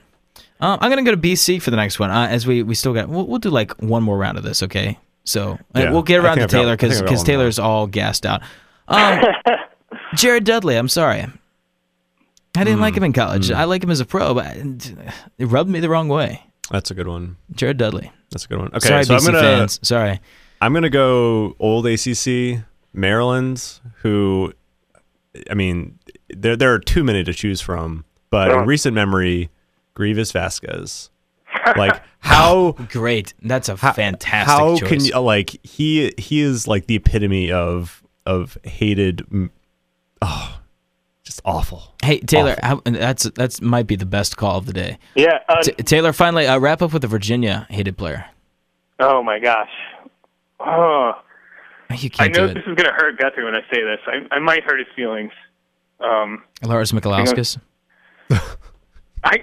Um, I'm gonna go to BC for the next one. Uh, as we we still got, we'll, we'll do like one more round of this, okay? So uh, Yeah, we'll get around to Taylor I think because I've more. Taylor's all gassed out. Um, Jared Dudley, I'm sorry, I didn't Hmm. like him in college. I like him as a pro, but it rubbed me the wrong way. That's a good one. Jared Dudley. That's a good one. Okay, sorry, so BC I'm gonna fans. Sorry. I'm gonna go old ACC Maryland, who, I mean, there there are too many to choose from. But in Oh. recent memory, Greivis Vasquez, like how oh, Great. That's a how, fantastic how choice. can you like he he is like the epitome of of hated, oh, just awful. Hey Taylor, how, that's that's might be the best call of the day. Yeah. Uh, T- Taylor, finally, uh, wrap up with the Virginia hated player. oh my gosh. Oh, You I can't do know it. this is gonna hurt Guthrie when I say this. I I might hurt his feelings. Um, Lars Mikalauskas. I.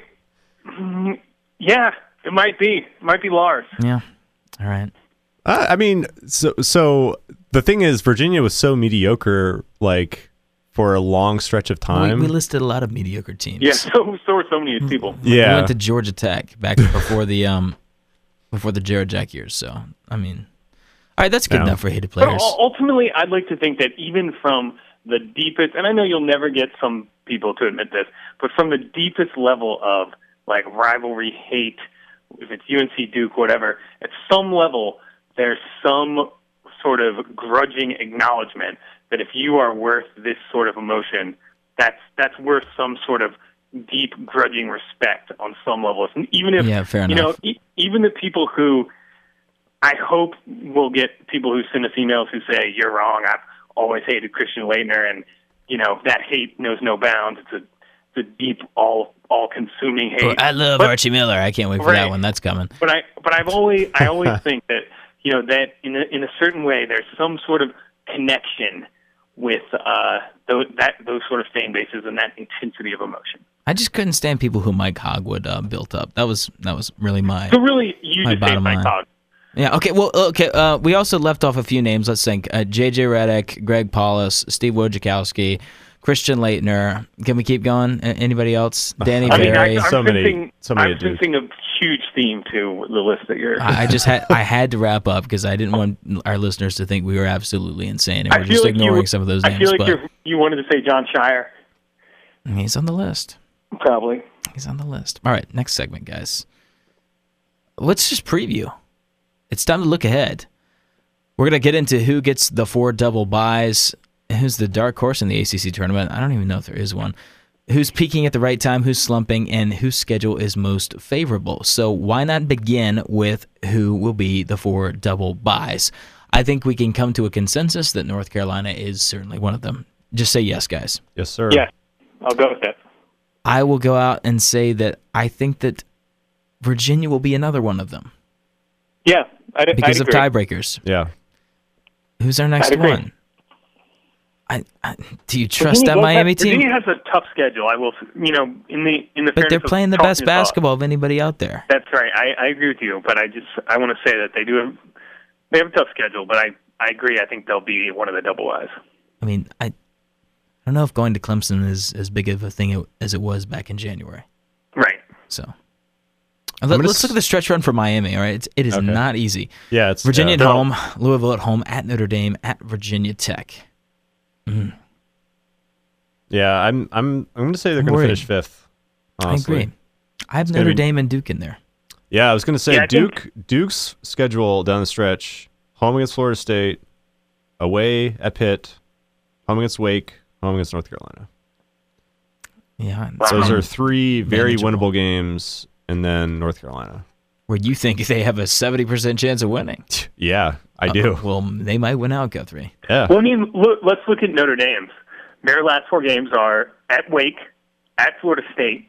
mm, Yeah, it might be. It might be Lars. Yeah. All right. Uh, I mean, so so the thing is, Virginia was so mediocre, like for a long stretch of We, time. we listed a lot of mediocre teams. Yeah. So so were so many people. We yeah, went to Georgia Tech back before the um before the Jarrett Jack years. So I mean, all right, that's good Yeah. enough for hated But players. ul- ultimately, I'd like to think that even from the deepest, and I know you'll never get some people to admit this, but from the deepest level of like rivalry, hate, if it's UNC Duke, whatever, at some level, there's some sort of grudging acknowledgement that if you are worth this sort of emotion, that's that's worth some sort of deep grudging respect on some levels. And even if Yeah, fair you know, e- even the people who I hope we'll get people who send us emails who say you're wrong. I've always hated Christian Laettner, and you know that hate knows no bounds. It's a it's a deep, all all consuming hate. I love But- Archie Miller. I can't wait for that one. That's coming. But I but I've always I always think that you know that in a, in a certain way there's some sort of connection with uh those that those sort of fan bases and that intensity of emotion. I just couldn't stand people who Mike Hogewood uh, built up. That was that was really my So really, you My just bottom Mike line. Hogg. Yeah. Okay. Well. Okay. Uh, we also left off a few names. Let's think. Uh, J.J. Redick, Greg Paulus, Steve Wojciechowski, Christian Laettner. Can we keep going? A- anybody else? Danny I mean, I, I'm So many- so many I'm dudes. sensing a huge theme to the list that you're. I, just had I had to wrap up because I didn't want our listeners to think we were absolutely insane and we're just like you ignoring were- some of those names. I feel like you wanted to say Jon Scheyer, he's on the list. probably. He's on the list. All right. Next segment, guys. Let's just preview. It's time to look ahead. We're gonna get into who gets the four double byes, who's the dark horse in the ACC tournament. I don't even know if there is one. Who's peaking at the right time, who's slumping, and whose schedule is most favorable. So why not begin with who will be the four double byes? I think we can come to a consensus that North Carolina is certainly one of them. Just say yes, guys. yes, sir. Yes, I'll go with that. I will go out and say that I think that Virginia will be another one of them Yeah, I'd, because I'd of agree. tiebreakers. Yeah. Who's our next one? I, I, do you trust Virginia that Miami have, team? Virginia has a tough schedule. I will, you know, in the in the. but they're playing the best this off. basketball of anybody out there. That's right. I, I agree with you, but I just I want to say that they do have they have a tough schedule, but I I agree. I think they'll be one of the double I's. I mean, I, I don't know if going to Clemson is as big of a thing as it was back in January. Right. So Uh, let, gonna us look at the stretch run for Miami. All right, it's, it is Okay. not easy. Yeah. It's Virginia yeah. at home, Louisville at home, at Notre Dame, at Virginia Tech. Mm-hmm. Yeah, I'm I'm I'm going to say they're I'm going to worried. finish fifth. Honestly. I agree. I have gonna Notre be- Dame and Duke in there. Yeah, I was going to say Yeah, I think- Duke. Duke's schedule down the stretch: home against Florida State, away at Pitt, home against Wake, home against North Carolina. Yeah, so Those are three very Manageable. winnable games, and then North Carolina. where you think they have a seventy percent chance of winning. Yeah, I do. Uh, well, they might win out, Guthrie. yeah, Well, I mean, look, let's look at Notre Dame. Their last four games are at Wake, at Florida State.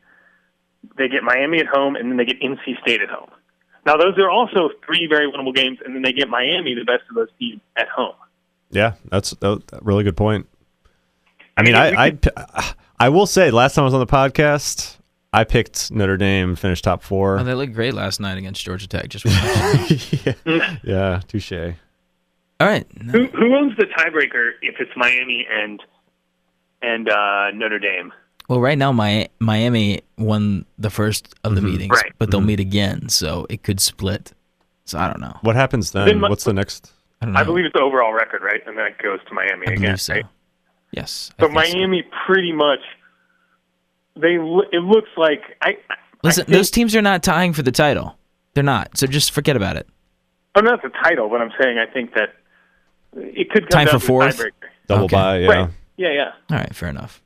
They get Miami at home, and then they get NC State at home. Now, those are also three very winnable games, and then they get Miami, the best of those teams, at home. yeah. That's a really good point. I I mean, mean, I, if I, we p- I will say, last time I was on the podcast, I picked Notre Dame finished top four. Oh, they looked great last night against Georgia Tech. Just yeah, yeah, touche. all right. Who, who owns the tiebreaker if it's Miami and and uh, Notre Dame? Well, right now, Mi- Miami won the first of the meetings, Right. but they'll meet again, so it could split. So I don't know. What happens then? Then What's the next? I don't know. I believe it's the overall record, right? And that goes to Miami I again. believe so. right? Yes. I So think so. Miami pretty much they it looks like I I Listen, think- those teams are not tying for the title. They're not. So just forget about it. Oh, not the title, but I'm saying I think that it could come Time down for to fourth? Double Okay. bye, yeah. Right. Yeah, yeah. All right, fair enough.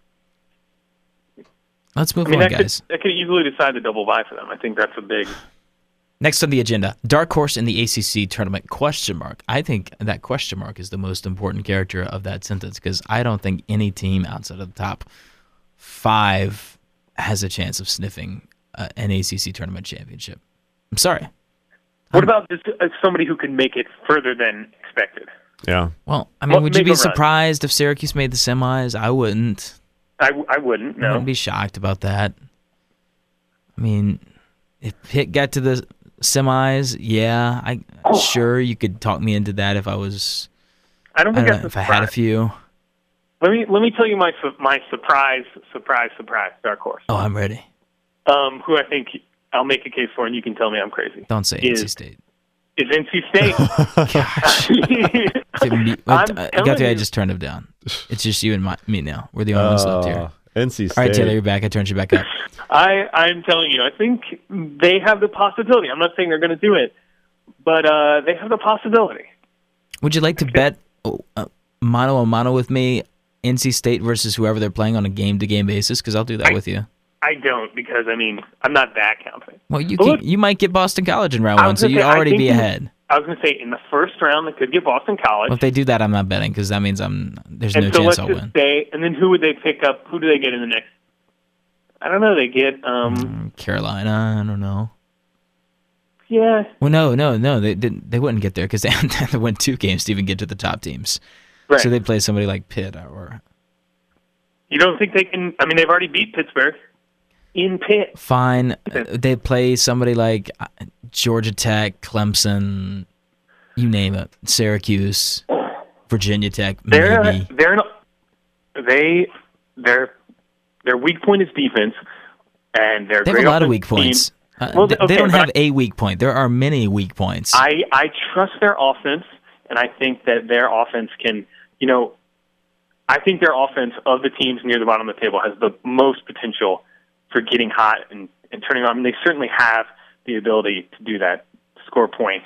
Let's move I mean, on, that guys. could, that could easily decide the double bye for them. I think that's a big. Next on the agenda, dark horse in the ACC tournament? Question mark. I think that question mark is the most important character of that sentence because I don't think any team outside of the top five has a chance of sniffing uh, an ACC tournament championship. I'm sorry. What about just uh, somebody who can make it further than expected? Yeah. Well, I mean, Well, would you be a run. surprised if Syracuse made the semis? I wouldn't. I, w- I wouldn't. No. I wouldn't be shocked about that. I mean, if Pitt got to the semis, yeah, I sure you could talk me into that if I was. I don't I think don't know, that's if a I had a surprise. few. Let me let me tell you my my surprise surprise surprise dark horse. Oh, I'm ready. Um, who I think I'll make a case for, and you can tell me I'm crazy. Don't say Is- NC State. Is NC State? Okay, me- I'm what- uh, telling Guthrie, I just turned him down. It's just you and my, me now. We're the only ones left here. Uh, NC State. All right, Taylor, you're back. I turned you back up. I I'm telling you, I think they have the possibility. I'm not saying they're going to do it, but uh, they have the possibility. Would you like to bet oh, uh, mano a mano with me, NC State versus whoever they're playing on a game to game basis? Because I'll do that I- with you. I don't because I mean I'm not that confident. Well, you can, look- you might get Boston College in round one, so you'd say, already be ahead. I was going to say in the first round they could get Boston College, Well, if they do that, I'm not betting because that means I'm there's and no so chance let's I'll just win. say, and then who would they pick up? Who do they get in the next? I don't know. They get um Mm, Carolina, I don't know. yeah. Well, no, no, no, they didn't. They wouldn't get there because they had to win two games to even get to the top teams. Right. So they'd play somebody like Pitt or you don't think they can? I mean, they've already beat Pittsburgh in Pitt. fine. They play somebody like uh, Georgia Tech, Clemson, you name it, Syracuse, Virginia Tech, They're maybe. they're not, they their their weak point is defense, and they're They have a lot of weak points. Uh, Well, th- okay, they don't have I- a weak point. There are many weak points. I I trust their offense, and I think that their offense can, you know, I think their offense of the teams near the bottom of the table has the most potential for getting hot and, and turning on. I mean, they certainly have the ability to do that, score points.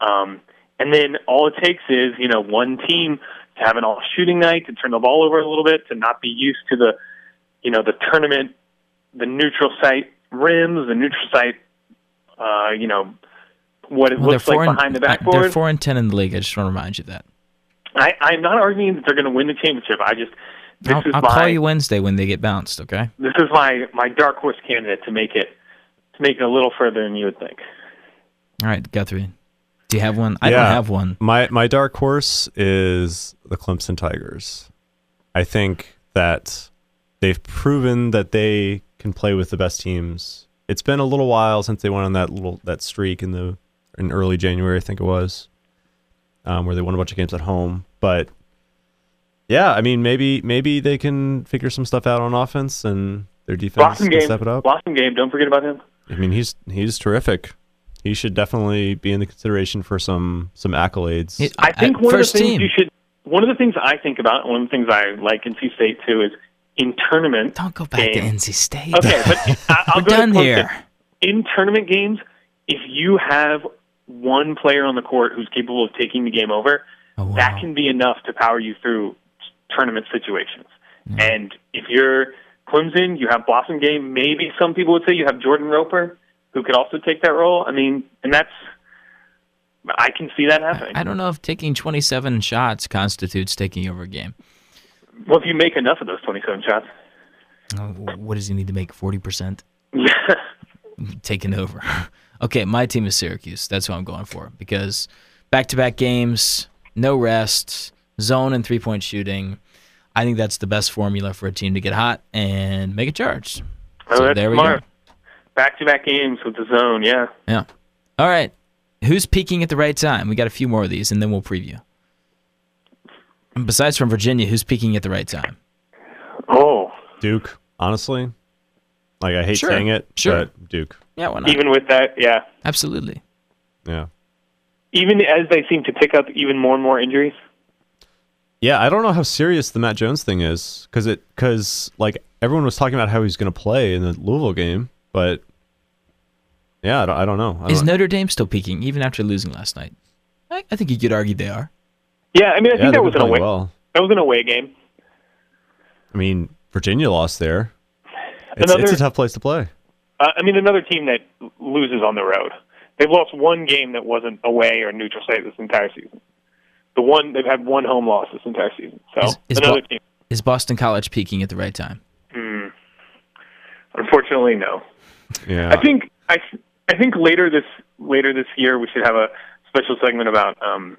Um, and then all it takes is, you know, one team to have an all shooting night, to turn the ball over a little bit, to not be used to the, you know, the tournament, the neutral site rims, the neutral site, uh, you know, what it Well, looks like and, behind the uh, They're four and ten in the league. I just want to remind you of that. I, I'm not arguing that they're going to win the championship. I just this I'll, is I'll my call you Wednesday when they get bounced. Okay. this is my my dark horse candidate to make it to make it a little further than you would think. All right, Guthrie. Do you have one? I Yeah. don't have one. My my dark horse is the Clemson Tigers. I think that they've proven that they can play with the best teams. It's been a little while since they went on that little that streak in the in early January, I think it was, um, where they won a bunch of games at home. But yeah, I mean, maybe maybe they can figure some stuff out on offense and their defense Blossom can game, step it up. Blossomgame. Don't forget about him. I mean, he's he's terrific. He should definitely be in the consideration for some some accolades. It- I think one of the things team. you should. One of the things I think about, one of the things I like NC State too, is in tournament. Don't go back game. to NC State. Okay, but I, I'll We're go to done here. In tournament games, if you have one player on the court who's capable of taking the game over, Oh, wow. that can be enough to power you through tournament situations. Mm. And if you're Clemson, you have Blossomgame. Maybe some people would say you have Jordan Roper, who could also take that role. I mean, and that's I can see that happening. I don't know if taking 27 shots constitutes taking over a game. Well, if you make enough of those 27 shots, Oh, What does he need to make? 40%? Taking over. Okay, my team is Syracuse. That's what I'm going for because back to back games, no rest, zone and three point shooting. I think that's the best formula for a team to get hot and make a charge. Oh, So that's there we smart. go. back-to-back games with the zone. Yeah. Yeah. All right. Who's peaking at the right time? We got a few more of these and then we'll preview. And besides from Virginia, who's peaking at the right time? Oh, Duke, honestly. Like I hate Sure, saying it, sure. but Duke. Yeah, why not? even with that, yeah. Absolutely. Yeah. Even as they seem to pick up even more and more injuries. Yeah, I don't know how serious the Matt Jones thing is because it because like everyone was talking about how he's going to play in the Louisville game, but yeah, I don't, I don't know. I Is don't, Notre Dame still peaking even after losing last night? I, I think you could argue they are. Yeah, I mean, I yeah, think that was an away. well. That was an away game. I mean, Virginia lost there. It's, Another- it's a tough place to play. Uh, I mean, another team that loses on the road. They've lost one game that wasn't away or neutral site this entire season. The one they've had one home loss this entire season. So Is- is another Bo- team. Is Boston College peaking at the right time? Hmm. Unfortunately, no. Yeah, I think I, I think later this later this year we should have a special segment about. Um,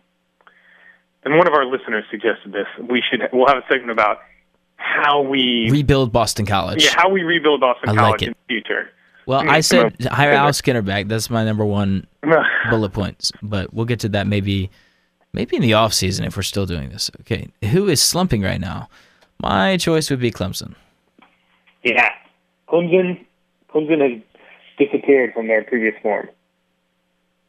and one of our listeners suggested this. We should we'll have a segment about how we Rebuild Boston College. yeah how we rebuild Boston I like College it. in the future. well, I said come hire Al Skinner back. That's my number one bullet points. But we'll get to that maybe maybe in the off season if we're still doing this. Okay. Who is slumping right now? My choice would be Clemson. Yeah, Clemson. Clemson has disappeared from their previous form.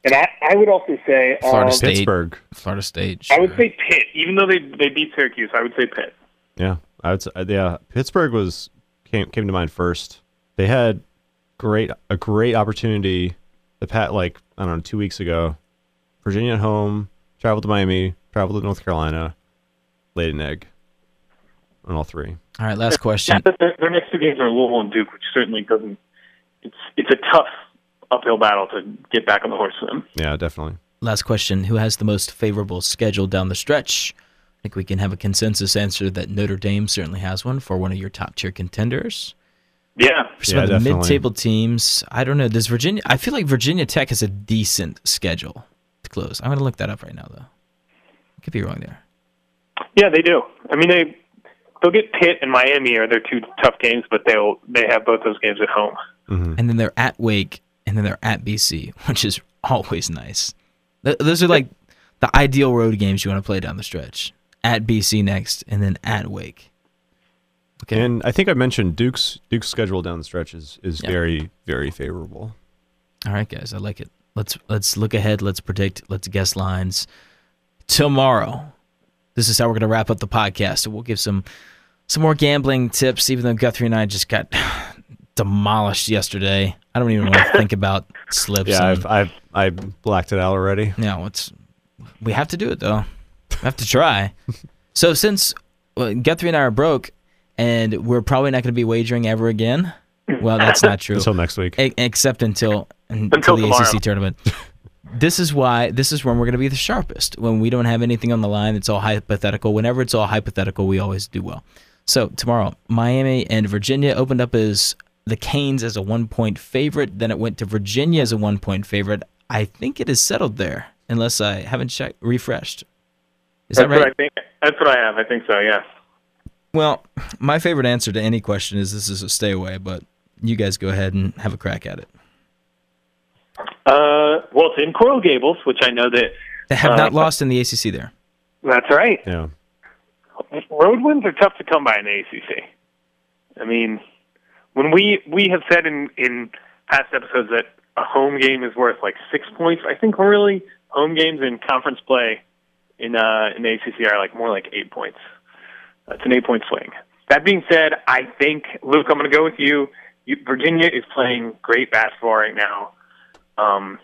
And I, I would also say, Florida um, State. Pittsburgh. Florida State. I would say Pitt. Even though they they beat Syracuse, I would say Pitt. Yeah, I would say, uh, yeah. Pittsburgh was came came to mind first. They had great a great opportunity. The pat like I don't know two weeks ago. Virginia at home, traveled to Miami, traveled to North Carolina, laid an egg on all three. All right, last question. Yeah, their, their next two games are Louisville and Duke, which certainly doesn't. It's it's a tough uphill battle to get back on the horse for them. Yeah, definitely. Last question. Who has the most favorable schedule down the stretch? I think we can have a consensus answer that Notre Dame certainly has one for one of your top tier contenders. Yeah, For some Yeah, of the mid-table teams, I don't know. Does Virginia? I feel like Virginia Tech has a decent schedule to close. I'm going to look that up right now, though. I could be wrong there. yeah, they do. I mean, they they'll get Pitt and Miami are their two tough games, but they'll they have both those games at home. hmm And then they're at Wake, and then they're at BC, which is always nice. Those are like the ideal road games you want to play down the stretch. At BC next, and then at Wake. Okay. And I think I mentioned Duke's Duke's schedule down the stretch is, is Yeah. very very favorable. All right, guys, I like it. Let's let's look ahead. Let's predict. Let's guess lines. Tomorrow, this is how we're gonna wrap up the podcast. So we'll give some some more gambling tips. Even though Guthrie and I just got demolished yesterday, I don't even want to think about slips. Yeah, and, I've I've I blacked it out already. no, it's we have to do it though. We have to try. so since well, Guthrie and I are broke, and we're probably not going to be wagering ever again. Well, that's not true. Until next week. E- except until until, Until the tomorrow. ACC tournament. this is why this is when we're going to be the sharpest. When we don't have anything on the line, it's all hypothetical. Whenever it's all hypothetical, we always do well. So tomorrow, Miami and Virginia opened up as the Canes as a one point favorite. Then it went to Virginia as a one point favorite. I think it is settled there, unless I haven't checked refreshed. Is That's that right? what I think. That's what I have. I think so. Yeah. Well, my favorite answer to any question is this is a stay away, but you guys go ahead and have a crack at it. Uh, well, it's in Coral Gables, which I know that. They have Uh, not lost in the ACC there. That's right. Yeah. road wins are tough to come by in the ACC. I mean, when we we have said in in past episodes that a home game is worth like six points, I think really home games in conference play in uh in the ACC are like more like eight points. That's an eight point swing. That being said, I think Luke, I'm going to go with you. you. Virginia is playing great basketball right now. Um,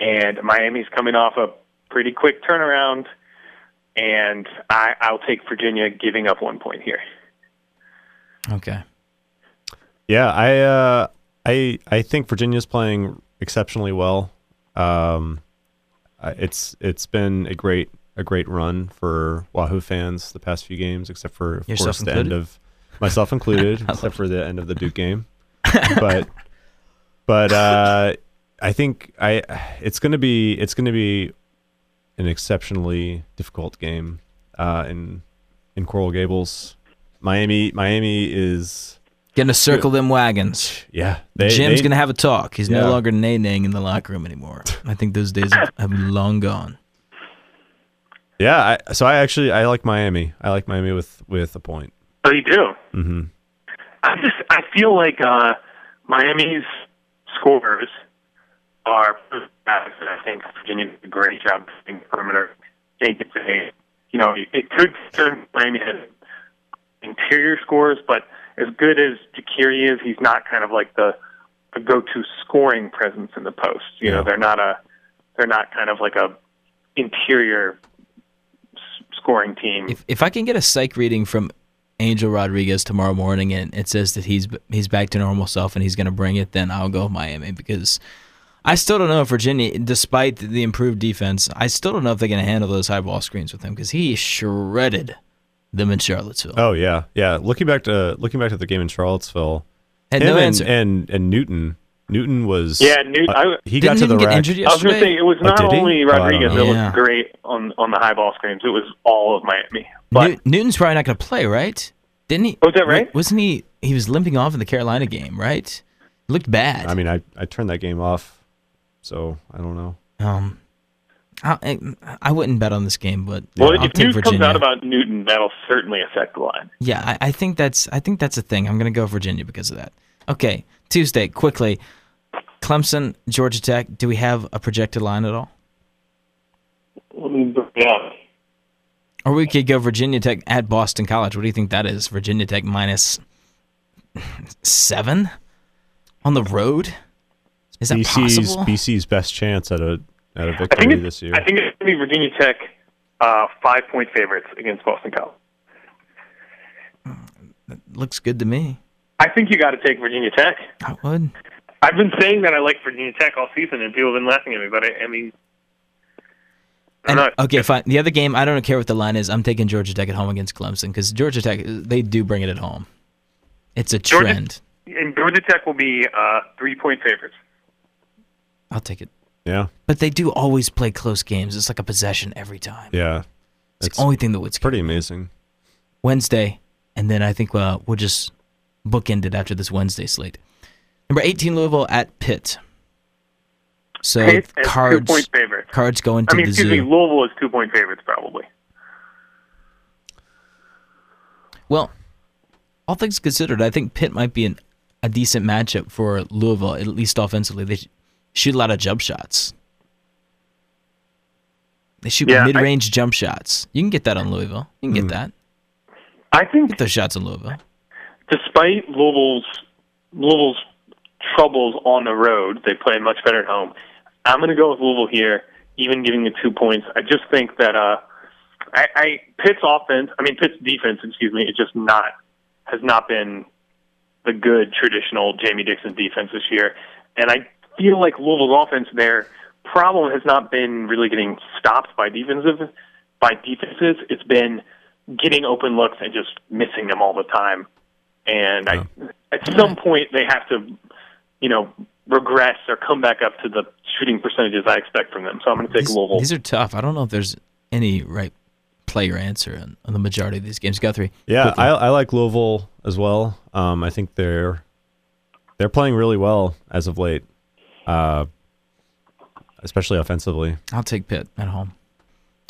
and Miami's coming off a pretty quick turnaround, and I, I'll take Virginia giving up one point here. Okay. Yeah, I uh, I I think Virginia's playing exceptionally well. Um, it's it's been a great a great run for Wahoo fans the past few games, except for of Yourself course the end of myself included, except for the end of the Duke game. but but uh, I think I it's gonna be it's gonna be an exceptionally difficult game uh, in in Coral Gables. Miami Miami is Gonna circle them wagons. yeah. They, Jim's they- gonna have a talk. He's Yeah. no longer nay-naying in the locker room anymore. I think those days have, have long gone. Yeah, I, so I actually I like Miami. I like Miami with with a point. Oh, you do? Mm-hmm. I just I feel like uh, Miami's scores are I think Virginia did a great job playing perimeter. They could say, you know, it could turn Miami has interior scores, but as good as Jekiri is, he's not kind of like the, the go-to scoring presence in the post. You know, they're not a they're not kind of like a interior s- scoring team. If if I can get a psych reading from Angel Rodriguez tomorrow morning and it says that he's he's back to normal self and he's going to bring it, then I'll go Miami because I still don't know if Virginia, despite the improved defense, I still don't know if they're going to handle those high ball screens with him because he shredded them in Charlottesville. Oh yeah, yeah. Looking back to looking back to the game in Charlottesville, Had him no and, answer. and and Newton Newton was Yeah, Newt- uh, he Didn't got to the Newton get rack. injured I was going to say it was Oh, not did he? only Oh, I don't Rodriguez know. that Yeah. looked great on on the high ball screens. It was all of Miami. But New- Newton's probably not going to play, right? Didn't he? Oh, that right? Wasn't he? He was limping off in the Carolina game, right? Looked bad. I mean, I I turned that game off, so I don't know. um, I, I, I wouldn't bet on this game, but well, I'll if take news Virginia. comes out about Newton, that'll certainly affect the line. Yeah, I, I think that's I think that's a thing. I'm gonna go Virginia because of that. Okay, Tuesday, quickly. Clemson, Georgia Tech. Do we have a projected line at all? Yeah. Or we could go Virginia Tech at Boston College. What do you think that is? Virginia Tech minus seven on the road. Is that BC's possible? BC's best chance at a at a I victory it's, this year. I think it's going to be Virginia Tech uh, five point favorites against Boston College. That looks good to me. I think you got to take Virginia Tech. I would. I've been saying that I like Virginia Tech all season, and people have been laughing at me. But I, I mean, And, okay, fine. The other game, I don't care what the line is. I'm taking Georgia Tech at home against Clemson because Georgia Tech they do bring it at home. It's a Georgia- trend. and Georgia Tech will be uh, three point favorites. I'll take it. Yeah, But they do always play close games. It's like a possession every time. yeah. It's, It's the only thing that would pretty amazing. Wednesday, and then I think uh, we'll just bookend it after this Wednesday slate. Number 18, Louisville at Pitt. So Pitt as two cards, point favorites. cards going to I mean, the excuse zoo. me, Louisville is two point favorites probably. Well, all things considered, I think Pitt might be an, a decent matchup for Louisville, at least offensively. They sh- shoot a lot of jump shots. They shoot Yeah, mid-range jump shots. You can get that on Louisville. You can get that. I think Get those shots on Louisville. despite Louisville's Louisville's troubles on the road, they play much better at home. I'm going to go with Louisville here, even giving the two points. I just think that uh, I, I Pitt's offense, I mean Pitt's defense, excuse me, is just not has not been the good traditional Jamie Dixon defense this year, and I feel like Louisville's offense their problem has not been really getting stopped by defensive by defenses. It's been getting open looks and just missing them all the time. And I, at some point, they have to, you know, regress or come back up to the shooting percentages I expect from them. So I'm going to take These, Louisville. these are tough. I don't know if there's any right player answer on, on the majority of these games. Guthrie. Yeah. I, I like Louisville as well. Um, I think they're they're playing really well as of late, uh, especially offensively. I'll take Pitt at home.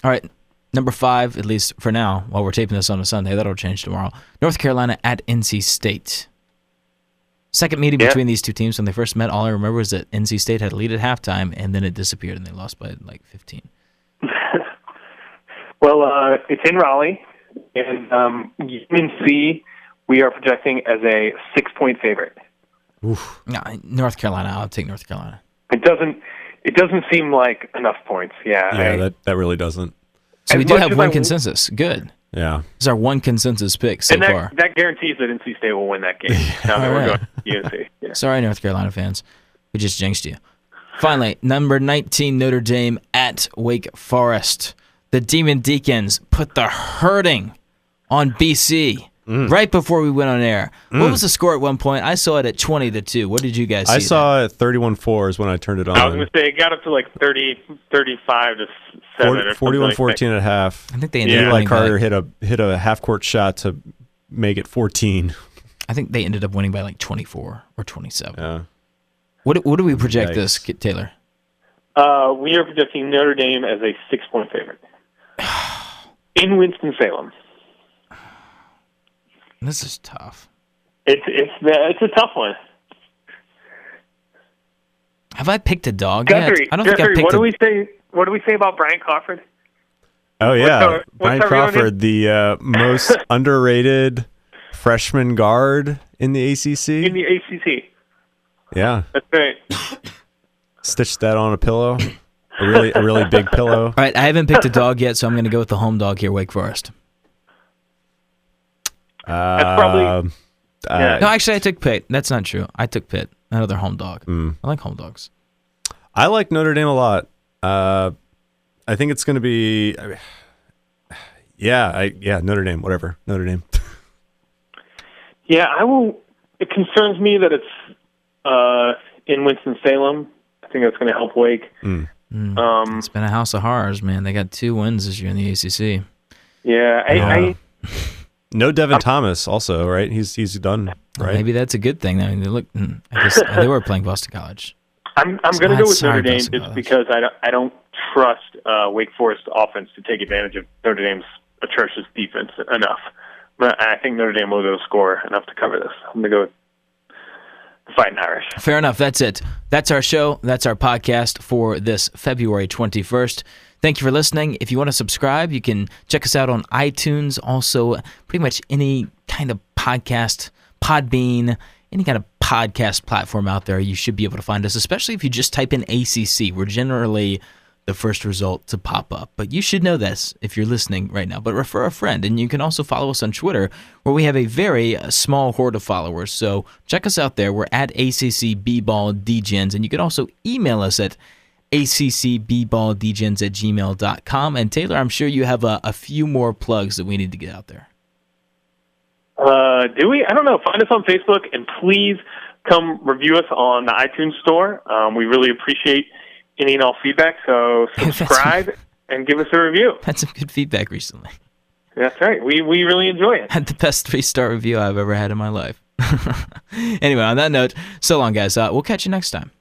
All right. Number five, at least for now, while we're taping this on a Sunday, that'll change tomorrow. North Carolina at NC State. Second meeting Yeah. between these two teams when they first met, all I remember is that NC State had a lead at halftime and then it disappeared and they lost by like 15. Well, uh, it's in Raleigh, and um, UNC we are projecting as a six-point favorite. Oof. No, North Carolina, I'll take North Carolina. It doesn't. It doesn't seem like enough points. Yeah. Yeah, I- that, that really doesn't. So we do have one I- consensus. Good. Yeah. This is our one consensus pick so and that, far. that guarantees that NC State will win that game. now that we're Alright. going to UNC. Yeah. Sorry, North Carolina fans. We just jinxed you. Finally, number 19 Notre Dame at Wake Forest. The Demon Deacons put the hurting on BC Mm. right before we went on air. What was the score at one point? I saw it at 20 to 2. What did you guys see? I there? saw it 31-4 is when I turned it on. I was going to say it got up to like 30, 35 to seven. or 41 something like 14 at half. I think they ended Yeah. up Eli winning by, Carter hit a hit a half court shot to make it 14. I think they ended up winning by like 24 or 27. Yeah. What what do we project Yikes. this, Taylor? Uh, we are projecting Notre Dame as a six point favorite in Winston Salem. This is tough. It's it's it's a tough one. Have I picked a dog yet? I don't think I picked what a do we say? What do we say about Bryant Crawford? Oh yeah, our- what's Brian our real name? Crawford, the uh, most underrated freshman guard in the ACC. In the ACC. yeah, That's right. stitched that on a pillow, a really a really big pillow. All right, I haven't picked a dog yet, so I'm going to go with the home dog here, Wake Forest. Uh, probably- uh, Yeah. No, actually, I took Pitt. That's not true. I took Pitt, another home dog. Mm. I like home dogs. I like Notre Dame a lot. Uh, I think it's going to be. I mean, yeah, I yeah Notre Dame, whatever Notre Dame. Yeah, I will. It concerns me that it's uh, in Winston Salem. I think that's going to help Wake. Mm. Um, It's been a house of horrors, man. They got two wins this year in the ACC. yeah, I, I, No Devin Thomas, also right? He's he's done Well, right. Maybe that's a good thing. I mean, they look. mm, I guess they were playing Boston College. I'm I'm going to go with Notre Dame Boston just College. because I don't, I don't trust uh, Wake Forest offense to take advantage of Notre Dame's atrocious defense enough. But I think Notre Dame will go score enough to cover this. I'm going to go with Fighting Irish. Fair enough. That's it. That's our show. That's our podcast for this February 21st. Thank you for listening. If you want to subscribe, you can check us out on iTunes. Also, pretty much any kind of podcast, Podbean, any kind of podcast platform out there, you should be able to find us, especially if you just type in ACC. We're generally the first result to pop up. But you should know this if you're listening right now. But refer a friend. And you can also follow us on Twitter, where we have a very uh, small horde of followers. So check us out there. We're at ACCBBallDgens. And you can also email us at ACCBBallDgens at gmail.com. And Taylor, I'm sure you have a, a few more plugs that we need to get out there. Uh, do we? I don't know. Find us on Facebook and please come review us on the iTunes store. Um, we really appreciate any and all feedback. So subscribe and give us a review. Had some good feedback recently. That's right. We we really enjoy it. Had the best three star review I've ever had in my life. anyway, on that note, so long, guys. Uh, we'll catch you next time.